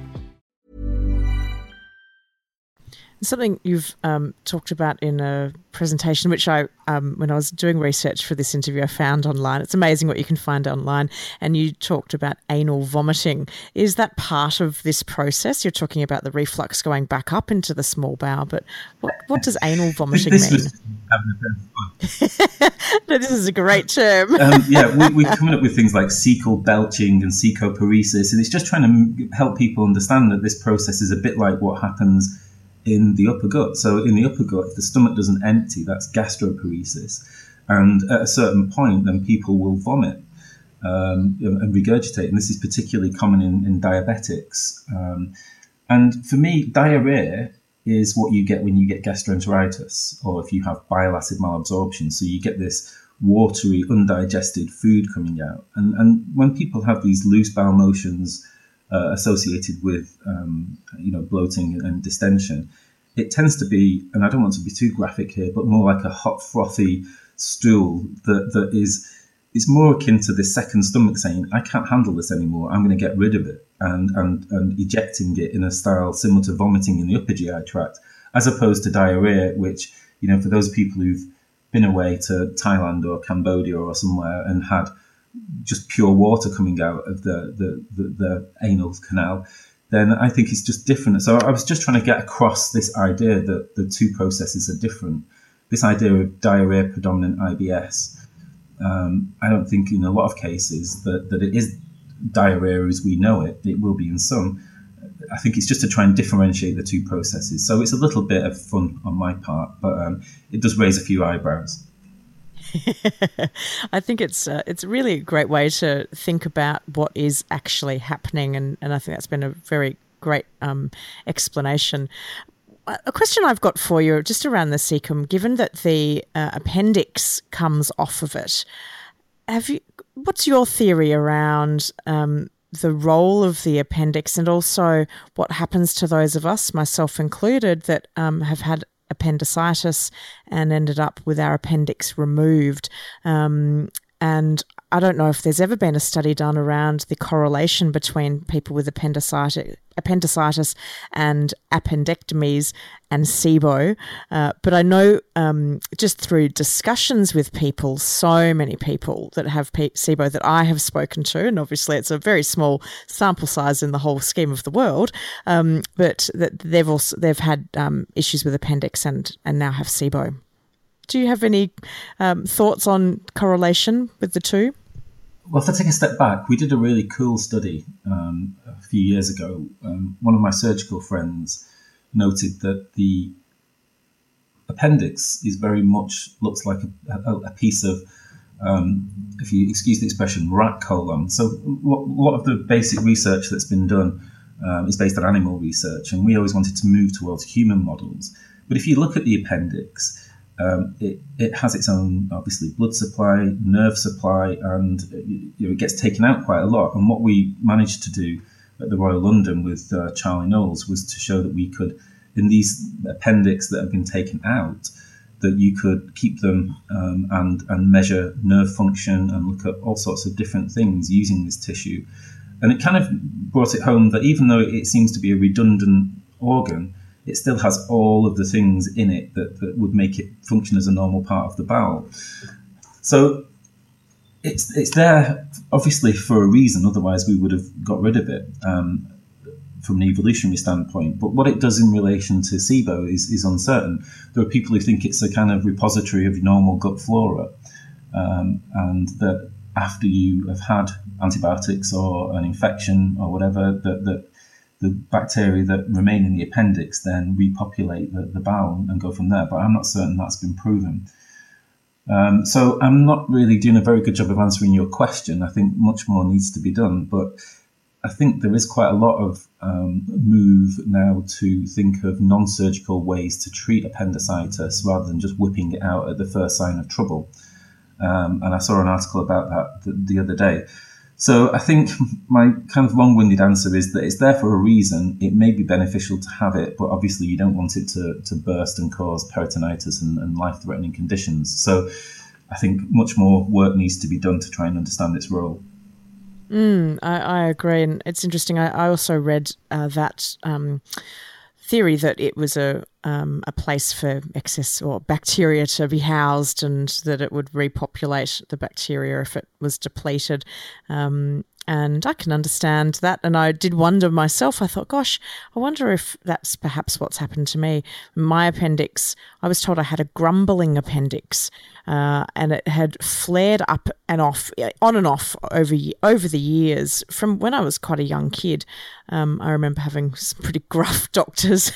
Something you've um, talked about in a presentation, which I, um, when I was doing research for this interview, I found online. It's amazing what you can find online. And you talked about anal vomiting. Is that part of this process? You're talking about the reflux going back up into the small bowel, but what, what does anal vomiting this mean? no, this is a great term. um, yeah, we, we're coming up with things like cecal belching and cecoparesis, and it's just trying to help people understand that this process is a bit like what happens in the upper gut. So in the upper gut, if the stomach doesn't empty, that's gastroparesis. And at a certain point, then people will vomit um, and regurgitate. And this is particularly common in, in diabetics. Um, and for me, diarrhea is what you get when you get gastroenteritis or if you have bile acid malabsorption. So you get this watery, undigested food coming out. And, and when people have these loose bowel motions uh, associated with, um, you know, bloating and distension, it tends to be, and I don't want to be too graphic here, but more like a hot, frothy stool that, that is it's more akin to the second stomach saying, I can't handle this anymore, I'm going to get rid of it, and, and, and ejecting it in a style similar to vomiting in the upper GI tract, as opposed to diarrhea, which, you know, for those people who've been away to Thailand or Cambodia or somewhere and had just pure water coming out of the, the, the, the anal canal, then I think it's just different. So I was just trying to get across this idea that the two processes are different. This idea of diarrhea predominant IBS um, I don't think in a lot of cases that, that it is diarrhea as we know it. It will be in some. I think it's just to try and differentiate the two processes. So it's a little bit of fun on my part, but um, it does raise a few eyebrows. I think it's uh, it's really a great way to think about what is actually happening, and, and I think that's been a very great um, explanation a question I've got for you just around the cecum, given that the uh, appendix comes off of it, have you? What's your theory around um, the role of the appendix, and also what happens to those of us, myself included, that um, have had appendicitis and ended up with our appendix removed? Um, and I don't know if there's ever been a study done around the correlation between people with appendicitis, appendicitis and appendectomies and SIBO. Uh, but I know um, just through discussions with people, so many people that have SIBO that I have spoken to, and obviously it's a very small sample size in the whole scheme of the world, um, but that they've also they've had um, issues with appendix and and now have SIBO. Do you have any um, thoughts on correlation with the two? Well, if I take a step back, we did a really cool study um, a few years ago. Um, one of my surgical friends noted that the appendix is very much looks like a, a, piece of, um, if you excuse the expression, rat colon. So a lot of the basic research that's been done um, is based on animal research, and we always wanted to move towards human models. But if you look at the appendix, um, it, it has its own, obviously, blood supply, nerve supply, and you know, it gets taken out quite a lot. And what we managed to do at the Royal London with uh, Charlie Knowles was to show that we could, in these appendix that have been taken out, that you could keep them um, and, and measure nerve function and look at all sorts of different things using this tissue. And it kind of brought it home that even though it seems to be a redundant organ, it still has all of the things in it that, that would make it function as a normal part of the bowel. So it's it's there obviously for a reason. Otherwise, we would have got rid of it um, from an evolutionary standpoint. But what it does in relation to SIBO is is uncertain. There are people who think it's a kind of repository of normal gut flora, um, and that after you have had antibiotics or an infection or whatever, that that the bacteria that remain in the appendix then repopulate the, the bowel and go from there. But I'm not certain that's been proven. Um, so I'm not really doing a very good job of answering your question. I think much more needs to be done. But I think there is quite a lot of um, move now to think of non surgical ways to treat appendicitis rather than just whipping it out at the first sign of trouble. Um, and I saw an article about that the, the other day. So I think my kind of long-winded answer is that it's there for a reason. It may be beneficial to have it, but obviously you don't want it to, to burst and cause peritonitis and, and life-threatening conditions. So I think much more work needs to be done to try and understand its role. Mm, I, I, agree, and it's interesting. I, I also read uh, that um, theory that it was a um, a place for excess or bacteria to be housed, and that it would repopulate the bacteria if it was depleted. Um, and I can understand that. And I did wonder myself, I thought, gosh, I wonder if that's perhaps what's happened to me. My appendix, I was told I had a grumbling appendix, uh, and it had flared up and off, on and off over, over the years from when I was quite a young kid. Um, I remember having some pretty gruff doctors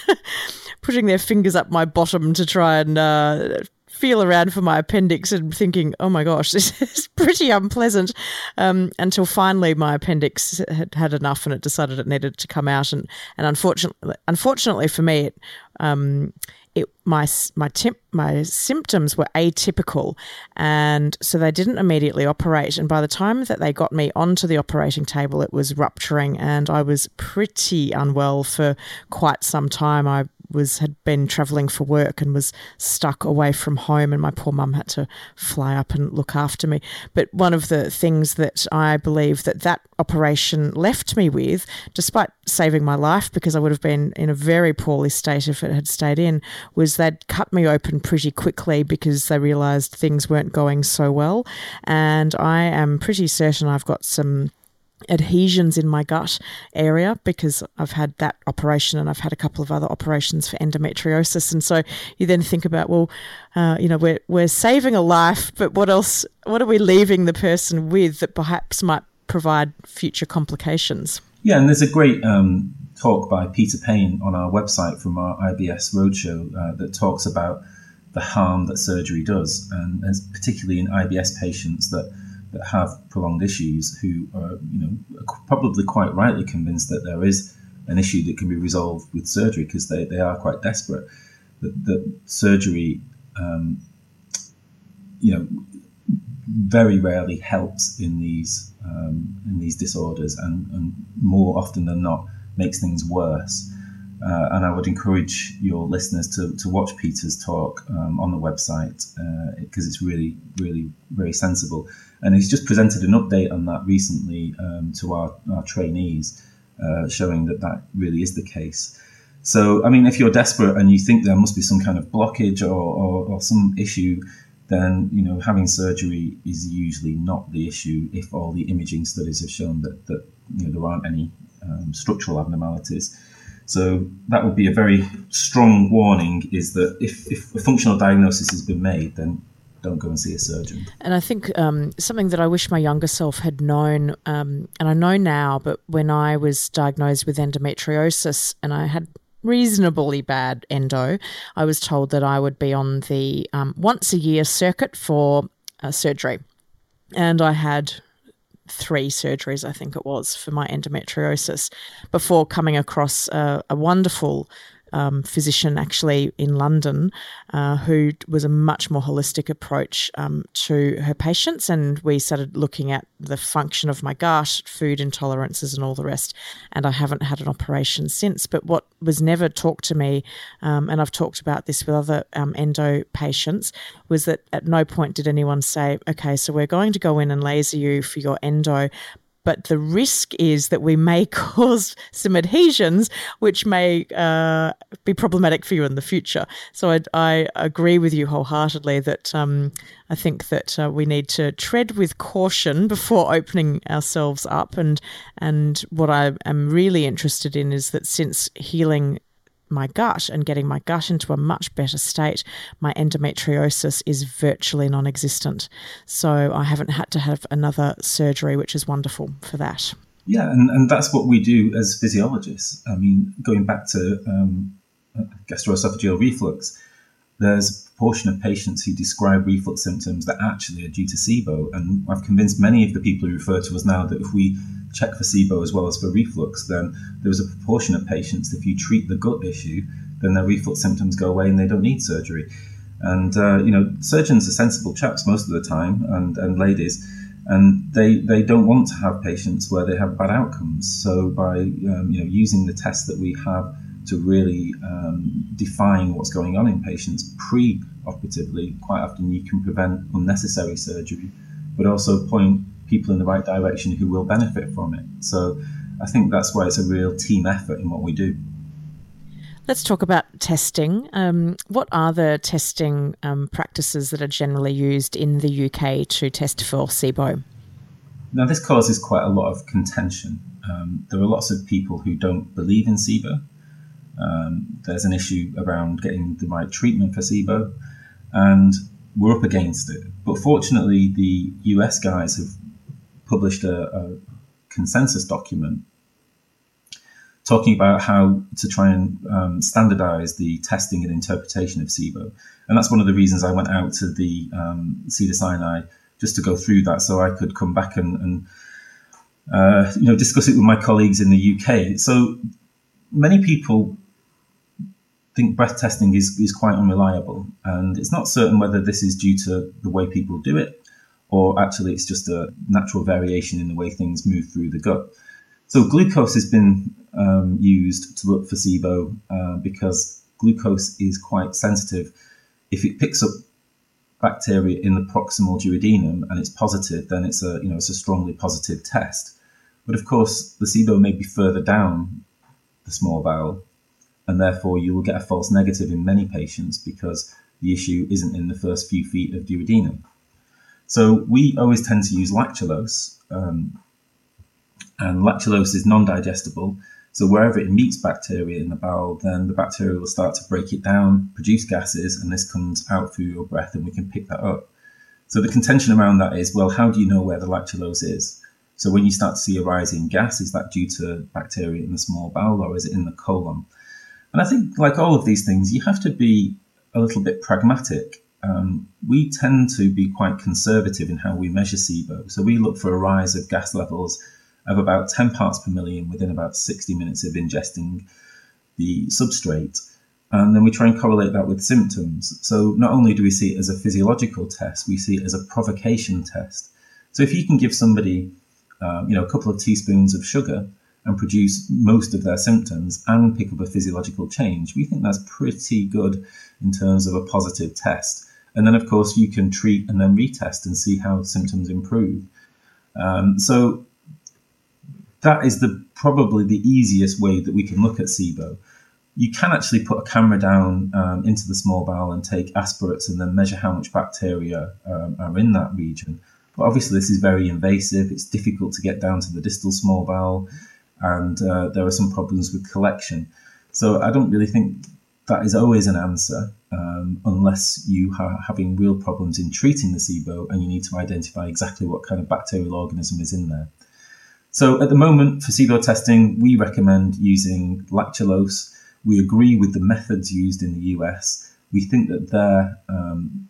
putting their fingers up my bottom to try and uh, feel around for my appendix and thinking, oh my gosh, this is pretty unpleasant. Um, until finally my appendix had had enough and it decided it needed to come out. And, and unfortunately, unfortunately for me, it, um, it my my temp, my symptoms were atypical, and so they didn't immediately operate. And by the time that they got me onto the operating table, it was rupturing, and I was pretty unwell for quite some time. I was had been travelling for work and was stuck away from home, and my poor mum had to fly up and look after me. But one of the things that I believe that that operation left me with, despite saving my life because I would have been in a very poorly state if it had stayed in, was they'd cut me open pretty quickly because they realised things weren't going so well, and I am pretty certain I've got some adhesions in my gut area because I've had that operation and I've had a couple of other operations for endometriosis. And so you then think about, well, uh, you know, we're, we're saving a life, but what else, what are we leaving the person with that perhaps might provide future complications? Yeah, and there's a great um, talk by Peter Paine on our website from our IBS Roadshow uh, that talks about the harm that surgery does, and particularly in IBS patients that that have prolonged issues who are, you know, probably quite rightly convinced that there is an issue that can be resolved with surgery because they, they are quite desperate. That, that surgery, um, you know, very rarely helps in these um, in these disorders, and, and more often than not makes things worse. Uh, and I would encourage your listeners to, to watch Peter's talk um, on the website because uh, it's really, really very sensible. And he's just presented an update on that recently um, to our, our trainees, uh, showing that that really is the case. So, I mean, if you're desperate and you think there must be some kind of blockage or, or, or some issue, then you know having surgery is usually not the issue if all the imaging studies have shown that, that you know, there aren't any um, structural abnormalities. So that would be a very strong warning: is that if, if a functional diagnosis has been made, then don't go and see a surgeon. And I think um, something that I wish my younger self had known, um, and I know now, but when I was diagnosed with endometriosis and I had reasonably bad endo, I was told that I would be on the um, once a year circuit for uh, surgery. And I had three surgeries, I think it was, for my endometriosis before coming across a, a wonderful um, physician actually in London uh, who was a much more holistic approach um, to her patients. And we started looking at the function of my gut, food intolerances, and all the rest. And I haven't had an operation since. But what was never talked to me, um, and I've talked about this with other um, endo patients, was that at no point did anyone say, okay, so we're going to go in and laser you for your endo, but the risk is that we may cause some adhesions, which may uh, be problematic for you in the future. So I, I agree with you wholeheartedly that um, I think that uh, we need to tread with caution before opening ourselves up. And and what I am really interested in is that since healing my gut and getting my gut into a much better state, my endometriosis is virtually non existent. So I haven't had to have another surgery, which is wonderful for that. Yeah, and, and that's what we do as physiologists. I mean, going back to um, gastroesophageal reflux, there's a proportion of patients who describe reflux symptoms that actually are due to SIBO. And I've convinced many of the people who refer to us now that if we check for SIBO as well as for reflux, then there is a proportion of patients, if you treat the gut issue, then their reflux symptoms go away and they don't need surgery. And, uh, you know, surgeons are sensible chaps most of the time, and, and ladies, and they, they don't want to have patients where they have bad outcomes. So by, um, you know, using the tests that we have to really um, define what's going on in patients pre-operatively, quite often you can prevent unnecessary surgery, but also point people in the right direction who will benefit from it. So I think that's why it's a real team effort in what we do. Let's talk about testing. Um, what are the testing um, practices that are generally used in the UK to test for SIBO? Now, this causes quite a lot of contention. Um, there are lots of people who don't believe in SIBO. Um, there's an issue around getting the right treatment for SIBO, and we're up against it. But fortunately, the US guys have published a, a consensus document talking about how to try and um, standardize the testing and interpretation of SIBO. And that's one of the reasons I went out to the um, Cedars-Sinai just to go through that so I could come back and, and uh, you know discuss it with my colleagues in the UK. So many people think breath testing is, is quite unreliable. And it's not certain whether this is due to the way people do it or actually it's just a natural variation in the way things move through the gut. So glucose has been um, used to look for SIBO uh, because glucose is quite sensitive. If it picks up bacteria in the proximal duodenum and it's positive, then it's a you know it's a strongly positive test. But of course, the SIBO may be further down the small bowel, and therefore you will get a false negative in many patients because the issue isn't in the first few feet of duodenum. So we always tend to use lactulose, um, and lactulose is non-digestible. So wherever it meets bacteria in the bowel, then the bacteria will start to break it down, produce gases, and this comes out through your breath, and we can pick that up. So the contention around that is, well, how do you know where the lactulose is? So when you start to see a rise in gas, is that due to bacteria in the small bowel, or is it in the colon? And I think, like all of these things, you have to be a little bit pragmatic um, we tend to be quite conservative in how we measure SIBO. So we look for a rise of gas levels of about 10 parts per million within about 60 minutes of ingesting the substrate. And then we try and correlate that with symptoms. So not only do we see it as a physiological test, we see it as a provocation test. So if you can give somebody, um, you know, a couple of teaspoons of sugar and produce most of their symptoms and pick up a physiological change, we think that's pretty good in terms of a positive test. And then, of course, you can treat and then retest and see how symptoms improve. Um, so that is the probably the easiest way that we can look at SIBO. You can actually put a camera down um, into the small bowel and take aspirates and then measure how much bacteria um, are in that region. But obviously, this is very invasive. It's difficult to get down to the distal small bowel, and uh, there are some problems with collection. So I don't really think that is always an answer um, unless you are having real problems in treating the SIBO and you need to identify exactly what kind of bacterial organism is in there. So at the moment for SIBO testing, we recommend using lactulose. We agree with the methods used in the US. We think that their um,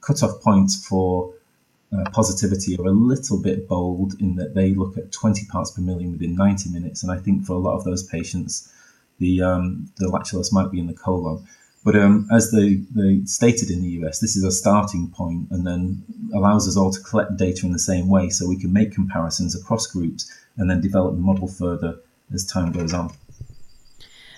cutoff points for uh, positivity are a little bit bold in that they look at 20 parts per million within 90 minutes. And I think for a lot of those patients, the um, the lactulose might be in the colon. But um, as they, they stated in the US, this is a starting point and then allows us all to collect data in the same way so we can make comparisons across groups and then develop the model further as time goes on.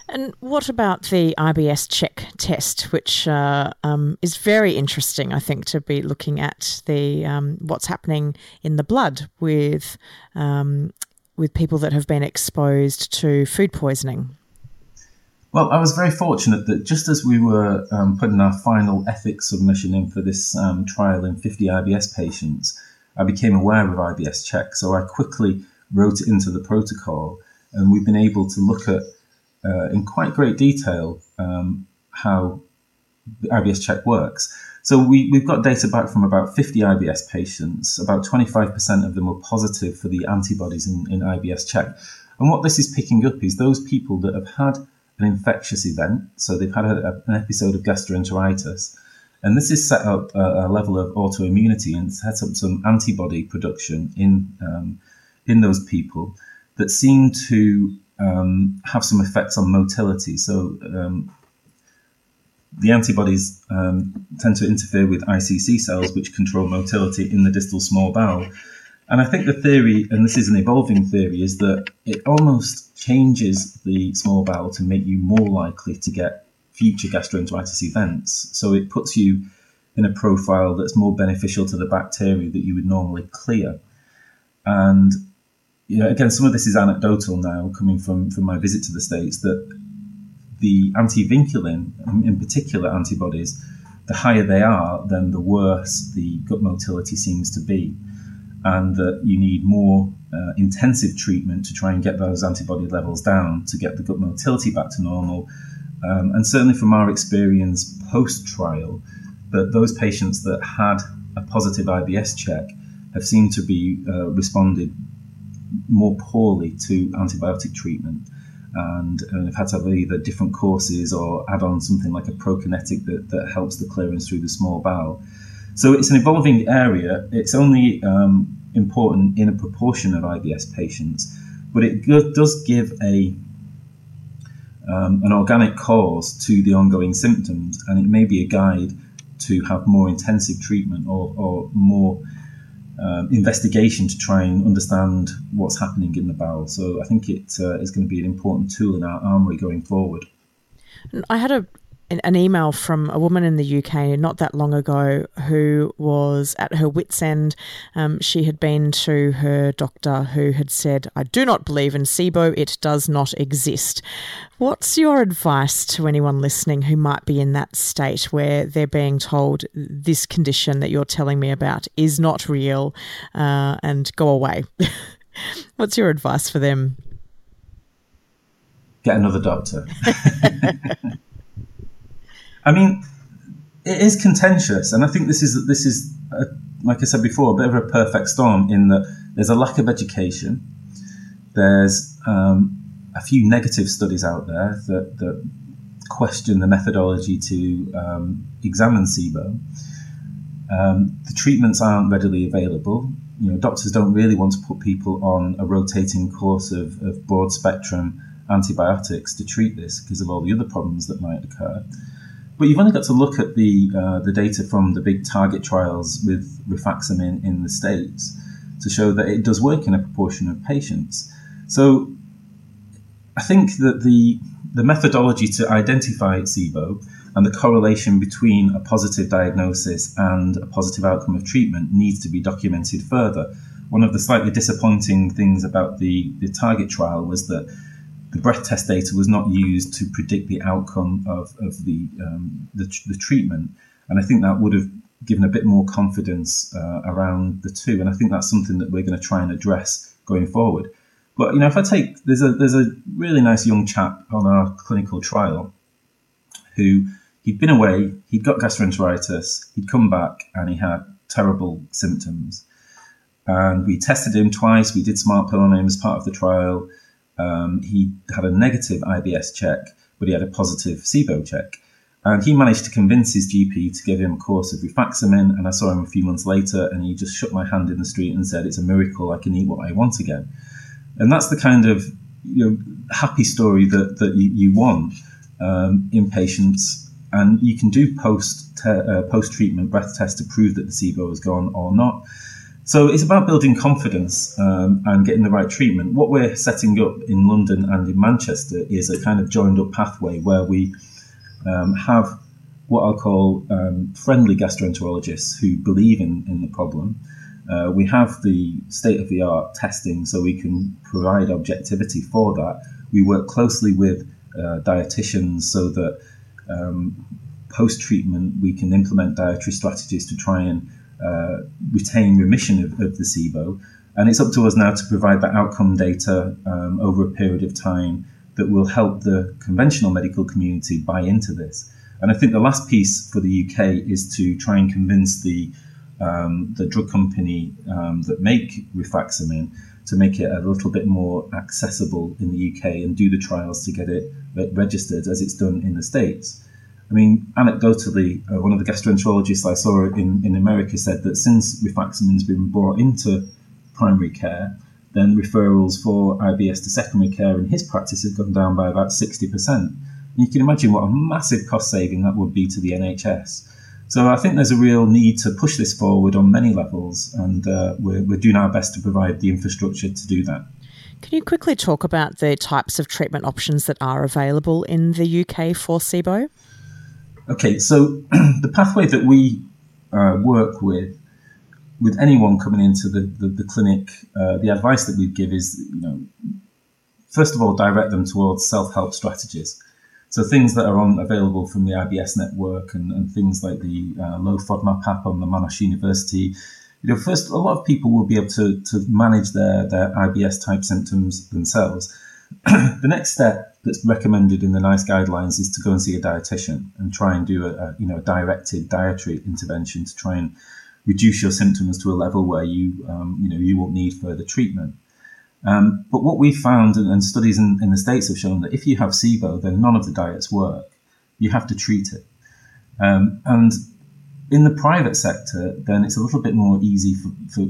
And what about the IBS check test, which uh, um, is very interesting, I think, to be looking at the um, what's happening in the blood with um, with people that have been exposed to food poisoning. Well, I was very fortunate that just as we were um, putting our final ethics submission in for this um, trial in 50 IBS patients, I became aware of IBS check. So I quickly wrote it into the protocol, and we've been able to look at uh, in quite great detail um, how IBS check works. So we, we've got data back from about 50 IBS patients. About 25% of them were positive for the antibodies in, in IBS check. And what this is picking up is those people that have had an infectious event. So they've had a, an episode of gastroenteritis. And this has set up a, a, level of autoimmunity and set up some antibody production in, um, in those people that seem to um, have some effects on motility. So um, the antibodies um, tend to interfere with ICC cells, which control motility in the distal small bowel. And I think the theory, and this is an evolving theory, is that it almost changes the small bowel to make you more likely to get future gastroenteritis events. So it puts you in a profile that's more beneficial to the bacteria that you would normally clear. And you know, again, some of this is anecdotal now, coming from from my visit to the states. That the antivinculin, um, in particular antibodies, the higher they are, then the worse the gut motility seems to be and that you need more uh, intensive treatment to try and get those antibody levels down to get the gut motility back to normal. Um, and certainly from our experience post trial, that those patients that had a positive IBS check have seemed to be uh, responded more poorly to antibiotic treatment and, and have had to have either different courses or add on something like a prokinetic that, that helps the clearance through the small bowel. So it's an evolving area. It's only um, important in a proportion of IBS patients, but it does give a um, an organic cause to the ongoing symptoms, and it may be a guide to have more intensive treatment or, or more um, investigation to try and understand what's happening in the bowel. So I think it uh, is going to be an important tool in our armory going forward. I had a an email from a woman in the UK not that long ago who was at her wits' end. Um, she had been to her doctor who had said, I do not believe in SIBO, it does not exist. What's your advice to anyone listening who might be in that state where they're being told this condition that you're telling me about is not real uh, and go away? What's your advice for them? Get another doctor. I mean, it is contentious, and I think this is this is a, like I said before, a bit of a perfect storm in that there's a lack of education. There's um, a few negative studies out there that, that question the methodology to um, examine SIBO. Um, the treatments aren't readily available. You know, doctors don't really want to put people on a rotating course of, of broad spectrum antibiotics to treat this because of all the other problems that might occur. But you've only got to look at the uh, the data from the big target trials with rifaximin in the states to show that it does work in a proportion of patients. So I think that the the methodology to identify SIBO and the correlation between a positive diagnosis and a positive outcome of treatment needs to be documented further. One of the slightly disappointing things about the, the target trial was that the breath test data was not used to predict the outcome of, of the, um, the, the, treatment. And I think that would have given a bit more confidence uh, around the two. And I think that's something that we're going to try and address going forward. But you know, if I take there's a there's a really nice young chap on our clinical trial who he'd been away, he'd got gastroenteritis, he'd come back and he had terrible symptoms. And we tested him twice. We did smart pill on him as part of the trial. Um, he had a negative IBS check, but he had a positive SIBO check. And he managed to convince his GP to give him a course of rifaximin. And I saw him a few months later, and he just shook my hand in the street and said, "It's a miracle. I can eat what I want again." And that's the kind of you know happy story that that you, you want um, in patients. And you can do post te- uh, post treatment breath tests to prove that the SIBO is gone or not. So it's about building confidence um, and getting the right treatment. What we're setting up in London and in Manchester is a kind of joined up pathway where we um, have what I'll call um, friendly gastroenterologists who believe in, in the problem. Uh, we have the state of the art testing so we can provide objectivity for that. We work closely with uh, dietitians so that um, post treatment we can implement dietary strategies to try and uh, retain remission of, of, the SIBO. And it's up to us now to provide that outcome data um, over a period of time that will help the conventional medical community buy into this. And I think the last piece for the UK is to try and convince the um, the drug company um, that make rifaximin to make it a little bit more accessible in the UK and do the trials to get it registered as it's done in the States. I mean, anecdotally, uh, one of the gastroenterologists I saw in, in America said that since rifaximin's been brought into primary care, then referrals for IBS to secondary care in his practice have gone down by about 60%. And you can imagine what a massive cost saving that would be to the NHS. So I think there's a real need to push this forward on many levels, and uh, we're, we're doing our best to provide the infrastructure to do that. Can you quickly talk about the types of treatment options that are available in the UK for SIBO? Okay, so the pathway that we uh, work with, with anyone coming into the, the, the clinic, uh, the advice that we give is, you know, first of all, direct them towards self-help strategies. So things that are on available from the IBS network and, and things like the uh, low FODMAP app on the Monash University. You know, first, a lot of people will be able to, to manage their, their IBS type symptoms themselves. the next step that's recommended in the NICE guidelines is to go and see a dietitian and try and do a, a, you know a directed dietary intervention to try and reduce your symptoms to a level where you um, you know you won't need further treatment. Um, but what we found and, and studies in, in, the states have shown that if you have SIBO, then none of the diets work. You have to treat it. Um, and in the private sector, then it's a little bit more easy for, for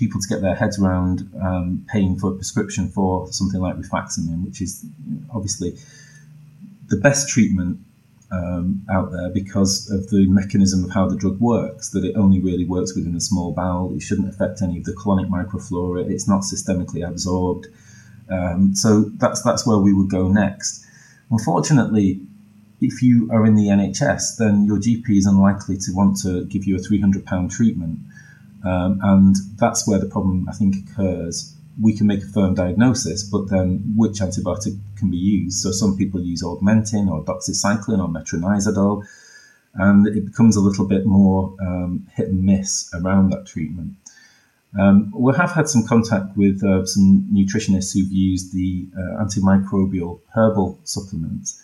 people to get their heads around um, paying for a prescription for something like rifaximin, which is obviously the best treatment um, out there because of the mechanism of how the drug works, that it only really works within the small bowel. It shouldn't affect any of the colonic microflora. It's not systemically absorbed. Um, so that's that's where we would go next. Unfortunately, if you are in the NHS, then your GP is unlikely to want to give you a £300 treatment. Um, and that's where the problem, I think, occurs. We can make a firm diagnosis, but then which antibiotic can be used? So some people use augmentin or doxycycline or metronidazole, and it becomes a little bit more um, hit and miss around that treatment. Um, we have had some contact with uh, some nutritionists who've used the uh, antimicrobial herbal supplements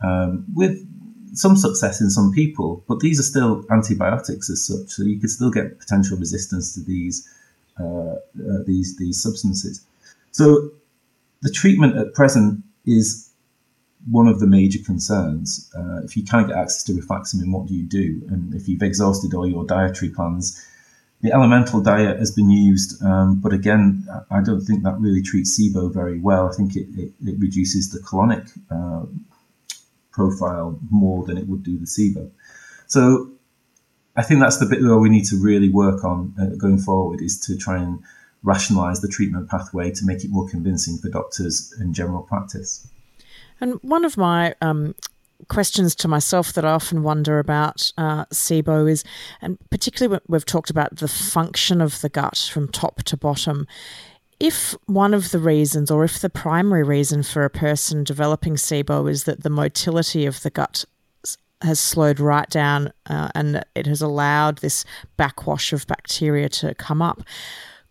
um, with some success in some people, but these are still antibiotics as such, so you could still get potential resistance to these uh, uh, these these substances. So the treatment at present is one of the major concerns. Uh, if you can't get access to rifaximin, what do you do? And if you've exhausted all your dietary plans, the elemental diet has been used, um, but again, I don't think that really treats SIBO very well. I think it, it, it reduces the colonic uh, profile more than it would do the SIBO. So I think that's the bit where we need to really work on uh, going forward is to try and rationalize the treatment pathway to make it more convincing for doctors in general practice. And one of my um, questions to myself that I often wonder about uh, SIBO is, and particularly when we've talked about the function of the gut from top to bottom. If one of the reasons, or if the primary reason for a person developing SIBO is that the motility of the gut has slowed right down uh, and it has allowed this backwash of bacteria to come up,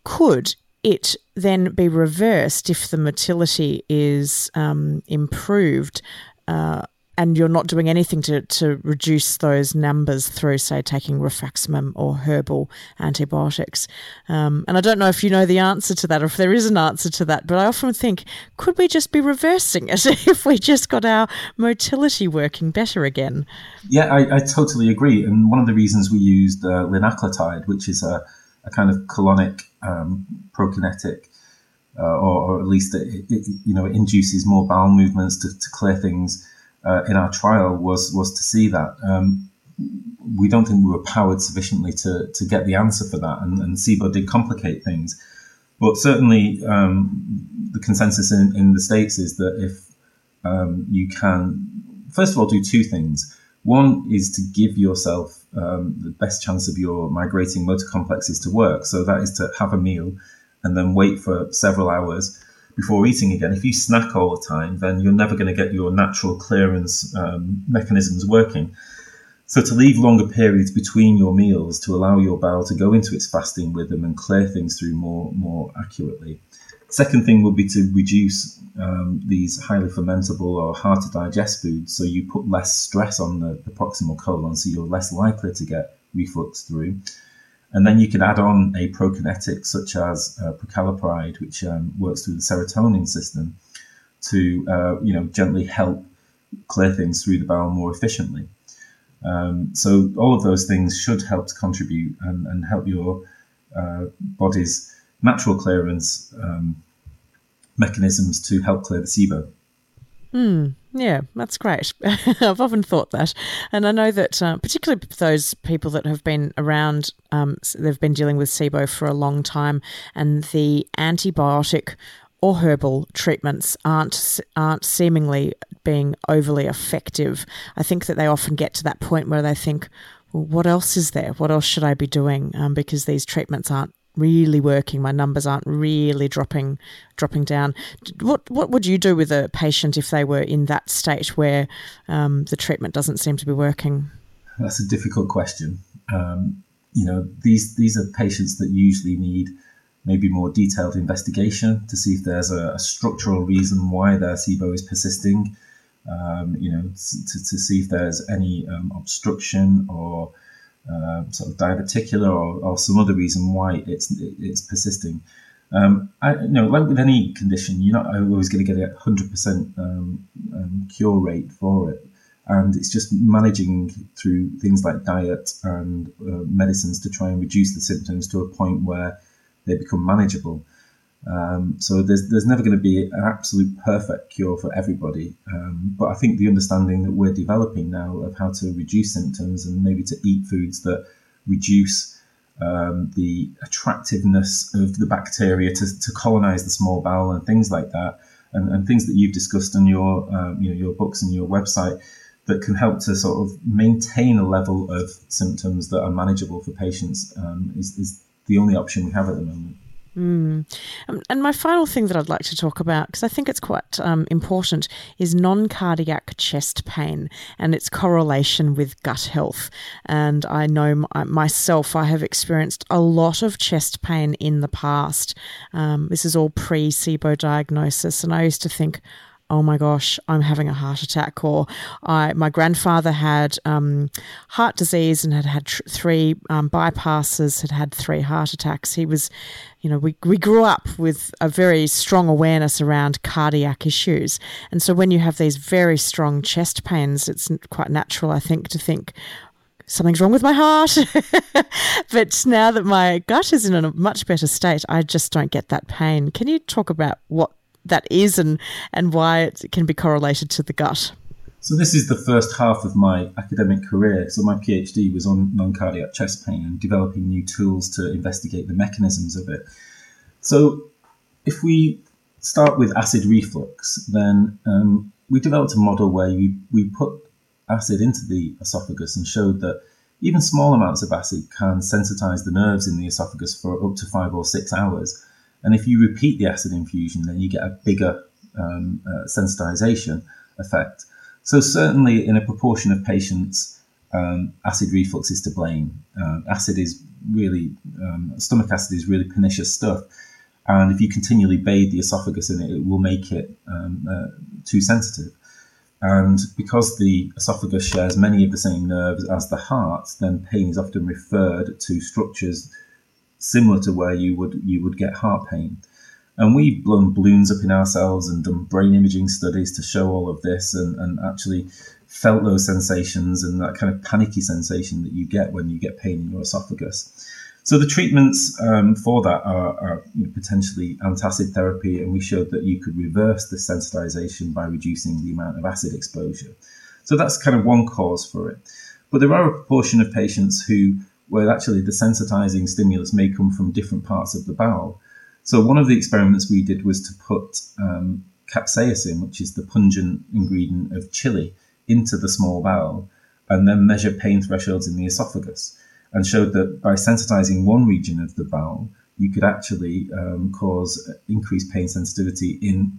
could it then be reversed if the motility is um, improved? Uh, and you're not doing anything to, to reduce those numbers through, say, taking rifaximin or herbal antibiotics. Um, and I don't know if you know the answer to that or if there is an answer to that, but I often think, could we just be reversing it if we just got our motility working better again? Yeah, I, I totally agree. And one of the reasons we used uh, linaclotide, which is a, a kind of colonic um, prokinetic, uh, or, or, at least it, it, you know, it induces more bowel movements to, to clear things uh, in our trial was was to see that. Um, we don't think we were powered sufficiently to to get the answer for that, and, and SIBO did complicate things. But certainly, um, the consensus in, in the states is that if um, you can, first of all, do two things. One is to give yourself um, the best chance of your migrating motor complexes to work. So that is to have a meal and then wait for several hours before eating again. If you snack all the time, then you're never going to get your natural clearance um, mechanisms working. So to leave longer periods between your meals to allow your bowel to go into its fasting rhythm and clear things through more more accurately. Second thing would be to reduce um, these highly fermentable or hard to digest foods, so you put less stress on the, the proximal colon, so you're less likely to get reflux through. And then you can add on a prokinetic such as uh, which um, works through the serotonin system to uh, you know gently help clear things through the bowel more efficiently. Um, so all of those things should help to contribute and, and help your uh, body's natural clearance um, mechanisms to help clear the SIBO. Mm, yeah, that's great. I've often thought that. And I know that, uh, particularly those people that have been around, um, they've been dealing with SIBO for a long time, and the antibiotic or herbal treatments aren't aren't seemingly being overly effective. I think that they often get to that point where they think, well, what else is there? What else should I be doing? Um, because these treatments aren't really working. My numbers aren't really dropping dropping down. What what would you do with a patient if they were in that state where um, the treatment doesn't seem to be working? That's a difficult question. Um, you know, these these are patients that usually need maybe more detailed investigation to see if there's a, a structural reason why their SIBO is persisting. Um, you know, to, to see if there's any um, obstruction or uh, sort of diverticular or, or, some other reason why it's it's persisting. Um, I, you know, like with any condition, you're not always going to get a hundred percent um, um, cure rate for it, and it's just managing through things like diet and uh, medicines to try and reduce the symptoms to a point where they become manageable. Um, so there's there's never going to be an absolute perfect cure for everybody. Um, but I think the understanding that we're developing now of how to reduce symptoms and maybe to eat foods that reduce um, the attractiveness of the bacteria to, to colonize the small bowel and things like that, and, and things that you've discussed in your um, you know your books and your website that can help to sort of maintain a level of symptoms that are manageable for patients um, is, is the only option we have at the moment. Mm. and my final thing that I'd like to talk about, because I think it's quite um, important, is non cardiac chest pain and its correlation with gut health. And I know myself, I have experienced a lot of chest pain in the past. Um, this is all pre SIBO diagnosis. And I used to think, oh my gosh, I'm having a heart attack. Or I, my grandfather had um, heart disease and had had tr- three um, bypasses, had had three heart attacks. He was, you know, we, we grew up with a very strong awareness around cardiac issues. And so when you have these very strong chest pains, it's quite natural, I think, to think, something's wrong with my heart. but now that my gut is in a much better state, I just don't get that pain. Can you talk about what that is and, and why it can be correlated to the gut. So this is the first half of my academic career. So my PhD was on non-cardiac chest pain and developing new tools to investigate the mechanisms of it. So if we start with acid reflux, then um, we developed a model where we, we put acid into the esophagus and showed that even small amounts of acid can sensitize the nerves in the esophagus for up to five or six hours. And if you repeat the acid infusion, then you get a bigger um, uh, sensitization effect. So certainly in a proportion of patients, um, acid reflux is to blame. Uh, acid is really, um, stomach acid is really pernicious stuff. And if you continually bathe the esophagus in it, it will make it um, uh, too sensitive. And because the esophagus shares many of the same nerves as the heart, then pain is often referred to structures similar to where you would you would get heart pain. And we've blown balloons up in ourselves and done brain imaging studies to show all of this and, and actually felt those sensations and that kind of panicky sensation that you get when you get pain in your esophagus. So the treatments um, for that are, are you know, potentially antacid therapy, and we showed that you could reverse the sensitization by reducing the amount of acid exposure. So that's kind of one cause for it. But there are a proportion of patients who where actually the sensitizing stimulus may come from different parts of the bowel. So one of the experiments we did was to put um, capsaicin, which is the pungent ingredient of chili, into the small bowel and then measure pain thresholds in the esophagus and showed that by sensitizing one region of the bowel, you could actually um, cause increased pain sensitivity in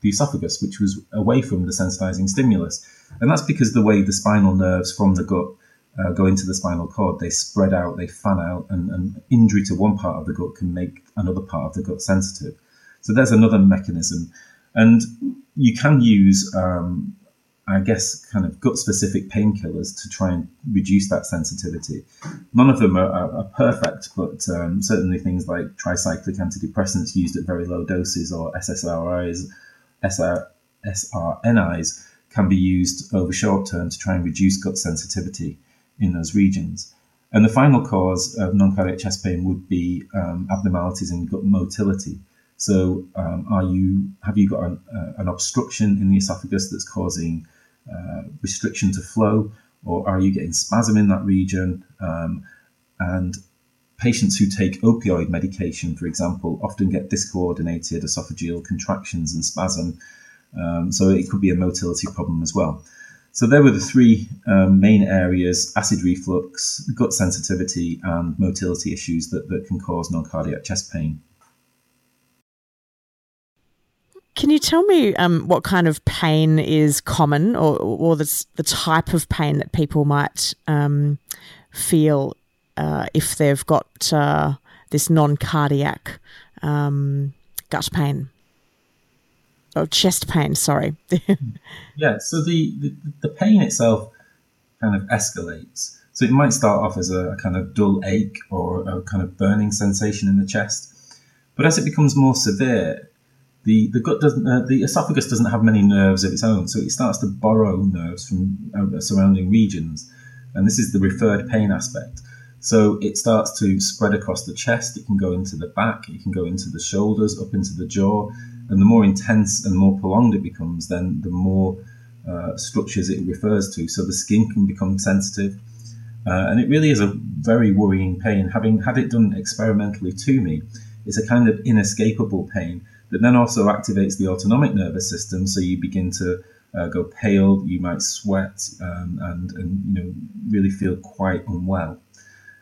the esophagus, which was away from the sensitizing stimulus. And that's because the way the spinal nerves from the gut uh, go into the spinal cord, they spread out, they fan out, and, and injury to one part of the gut can make another part of the gut sensitive. So there's another mechanism. And you can use, um, I guess, kind of gut specific painkillers to try and reduce that sensitivity. None of them are, are, are perfect, but um, certainly things like tricyclic antidepressants used at very low doses or SSRIs, SR, SRNIs can be used over short term to try and reduce gut sensitivity in those regions. And the final cause of non-cardiac chest pain would be um, abnormalities in gut motility. So, um, are you have you got an, uh, an, obstruction in the esophagus that's causing uh, restriction to flow, or are you getting spasm in that region? Um, and patients who take opioid medication, for example, often get discoordinated esophageal contractions and spasm. Um, so it could be a motility problem as well. So there were the three um, main areas acid reflux, gut sensitivity, and motility issues that, that can cause non cardiac chest pain. Can you tell me um, what kind of pain is common or, or the, the type of pain that people might um, feel uh, if they've got uh, this non cardiac um, gut pain? Oh, chest pain. Sorry. yeah. So the, the, the pain itself kind of escalates. So it might start off as a, a kind of dull ache or a kind of burning sensation in the chest, but as it becomes more severe, the, the gut doesn't uh, the esophagus doesn't have many nerves of its own, so it starts to borrow nerves from uh, surrounding regions, and this is the referred pain aspect. So it starts to spread across the chest. It can go into the back. It can go into the shoulders, up into the jaw. And the more intense and more prolonged it becomes, then the more uh, structures it refers to. So the skin can become sensitive. Uh, and it really is a very worrying pain. Having had it done experimentally to me, it's a kind of inescapable pain that then also activates the autonomic nervous system. So you begin to uh, go pale, you might sweat, um, and, and you know really feel quite unwell.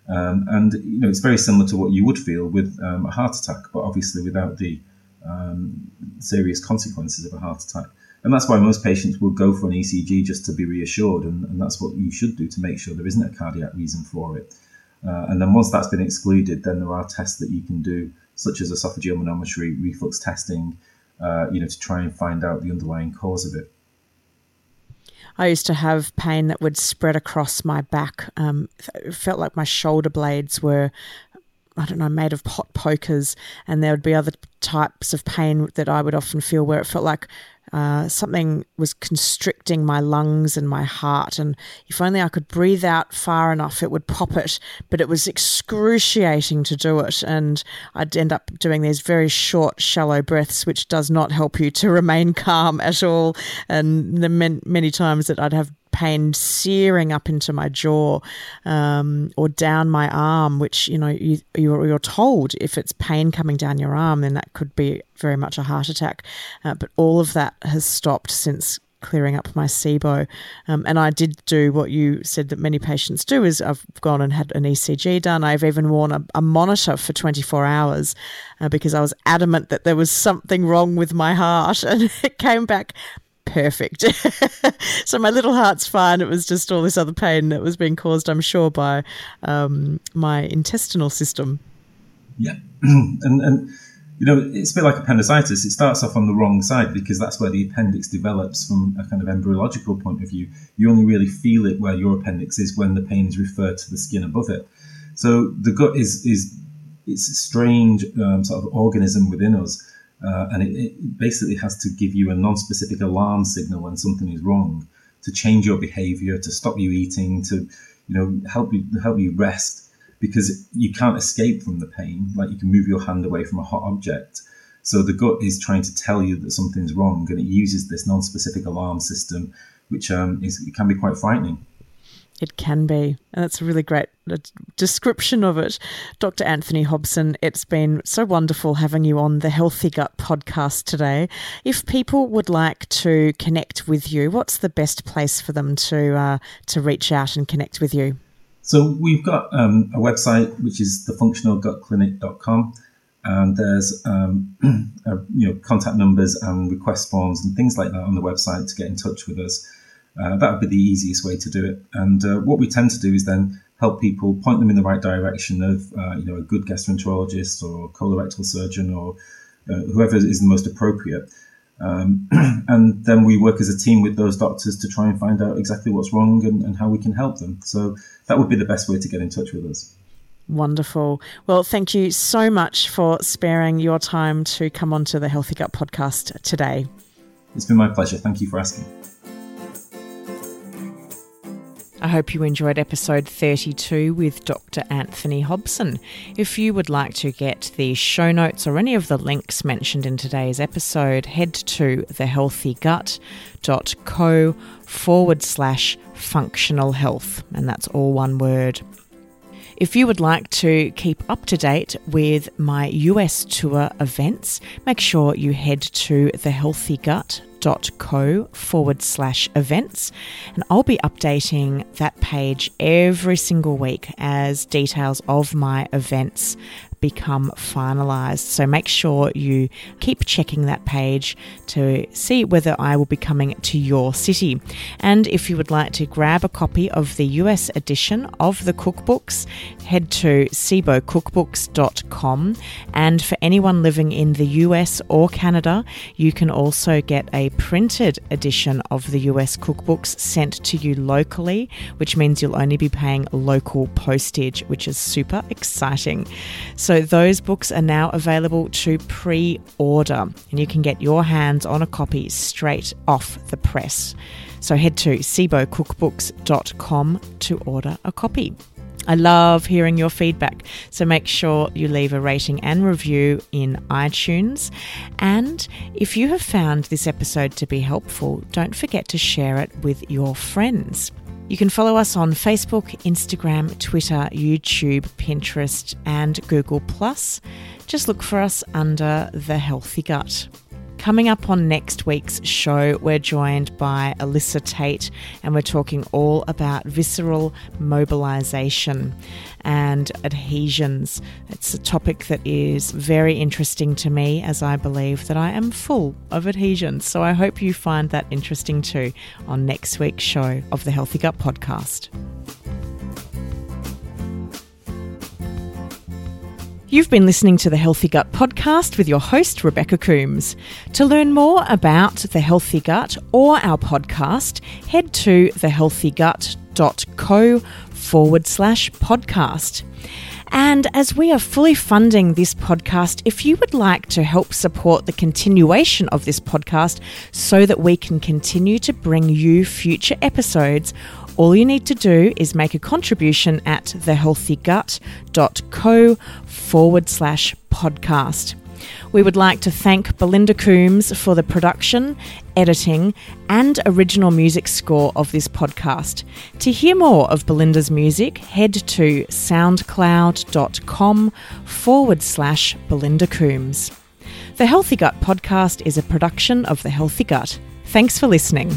Um, and you know it's very similar to what you would feel with um, a heart attack, but obviously without the um, serious consequences of a heart attack. And that's why most patients will go for an ECG just to be reassured, and, and that's what you should do to make sure there isn't a cardiac reason for it. Uh, and then once that's been excluded, then there are tests that you can do, such as esophageal manometry, reflux testing, uh, you know, to try and find out the underlying cause of it. I used to have pain that would spread across my back. Um, it felt like my shoulder blades were I don't know, made of hot pokers, and there would be other types of pain that I would often feel where it felt like uh, something was constricting my lungs and my heart. And if only I could breathe out far enough, it would pop it. But it was excruciating to do it. And I'd end up doing these very short, shallow breaths, which does not help you to remain calm at all. And the many times that I'd have pain searing up into my jaw um, or down my arm, which you know you, you're, you're, told if it's pain coming down your arm, then that could be very much a heart attack. Uh, but all of that has stopped since clearing up my SIBO. Um, and I did do what you said that many patients do is I've gone and had an ECG done. I've even worn a, a monitor for 24 hours uh, because I was adamant that there was something wrong with my heart. And it came back perfect. so my little heart's fine. It was just all this other pain that was being caused, I'm sure, by um, my intestinal system. Yeah, and and you know it's a bit like appendicitis. It starts off on the wrong side because that's where the appendix develops from a kind of embryological point of view. You only really feel it where your appendix is when the pain is referred to the skin above it. So the gut is is it's a strange um, sort of organism within us uh, and it, it, basically has to give you a non-specific alarm signal when something is wrong, to change your behaviour, to stop you eating, to you know help you help you rest because you can't escape from the pain. Like you can move your hand away from a hot object. So the gut is trying to tell you that something's wrong, and it uses this non-specific alarm system, which um, is, can be quite frightening. It can be. And that's a really great uh, description of it. Dr. Anthony Hobson, it's been so wonderful having you on the Healthy Gut podcast today. If people would like to connect with you, what's the best place for them to, uh, to reach out and connect with you? So we've got um, a website, which is thefunctionalgutclinic.com. And there's um, uh, you know contact numbers and request forms and things like that on the website to get in touch with us. Uh, that would be the easiest way to do it. And uh, what we tend to do is then help people point them in the right direction of, uh, you know, a good gastroenterologist or colorectal surgeon or uh, whoever is the most appropriate. Um, and then we work as a team with those doctors to try and find out exactly what's wrong and, and how we can help them. So that would be the best way to get in touch with us. Wonderful. Well, thank you so much for sparing your time to come onto the Healthy Gut podcast today. It's been my pleasure. Thank you for asking. I hope you enjoyed episode 32 with Dr. Anthony Hobson. If you would like to get the show notes or any of the links mentioned in today's episode, head to thehealthygut.co forward slash functional health, and that's all one word. If you would like to keep up to date with my US tour events, make sure you head to thehealthygut.co forward slash events. And I'll be updating that page every single week as details of my events become finalized. So make sure you keep checking that page to see whether I will be coming to your city. And if you would like to grab a copy of the US edition of the cookbooks, head to sibocookbooks.com. And for anyone living in the US or Canada, you can also get a printed edition of the US cookbooks sent to you locally, which means you'll only be paying local postage, which is super exciting. So those books are now available to pre order, and you can get your hands on a copy straight off the press. So head to sibocookbooks.com to order a copy. I love hearing your feedback, so make sure you leave a rating and review in iTunes. And if you have found this episode to be helpful, don't forget to share it with your friends. You can follow us on Facebook, Instagram, Twitter, YouTube, Pinterest, and Google. Just look for us under The Healthy Gut. Coming up on next week's show, we're joined by Alyssa Tate and we're talking all about visceral mobilization and adhesions. It's a topic that is very interesting to me as I believe that I am full of adhesions. So I hope you find that interesting too on next week's show of the Healthy Gut Podcast. You've been listening to the Healthy Gut podcast with your host, Rebecca Coombs. To learn more about the Healthy Gut or our podcast, head to thehealthygut.co forward slash podcast. And as we are fully funding this podcast, if you would like to help support the continuation of this podcast so that we can continue to bring you future episodes, all you need to do is make a contribution at thehealthygut.co forward slash podcast. We would like to thank Belinda Coombs for the production, editing, and original music score of this podcast. To hear more of Belinda's music, head to soundcloud.com forward slash Belinda Coombs. The Healthy Gut podcast is a production of The Healthy Gut. Thanks for listening.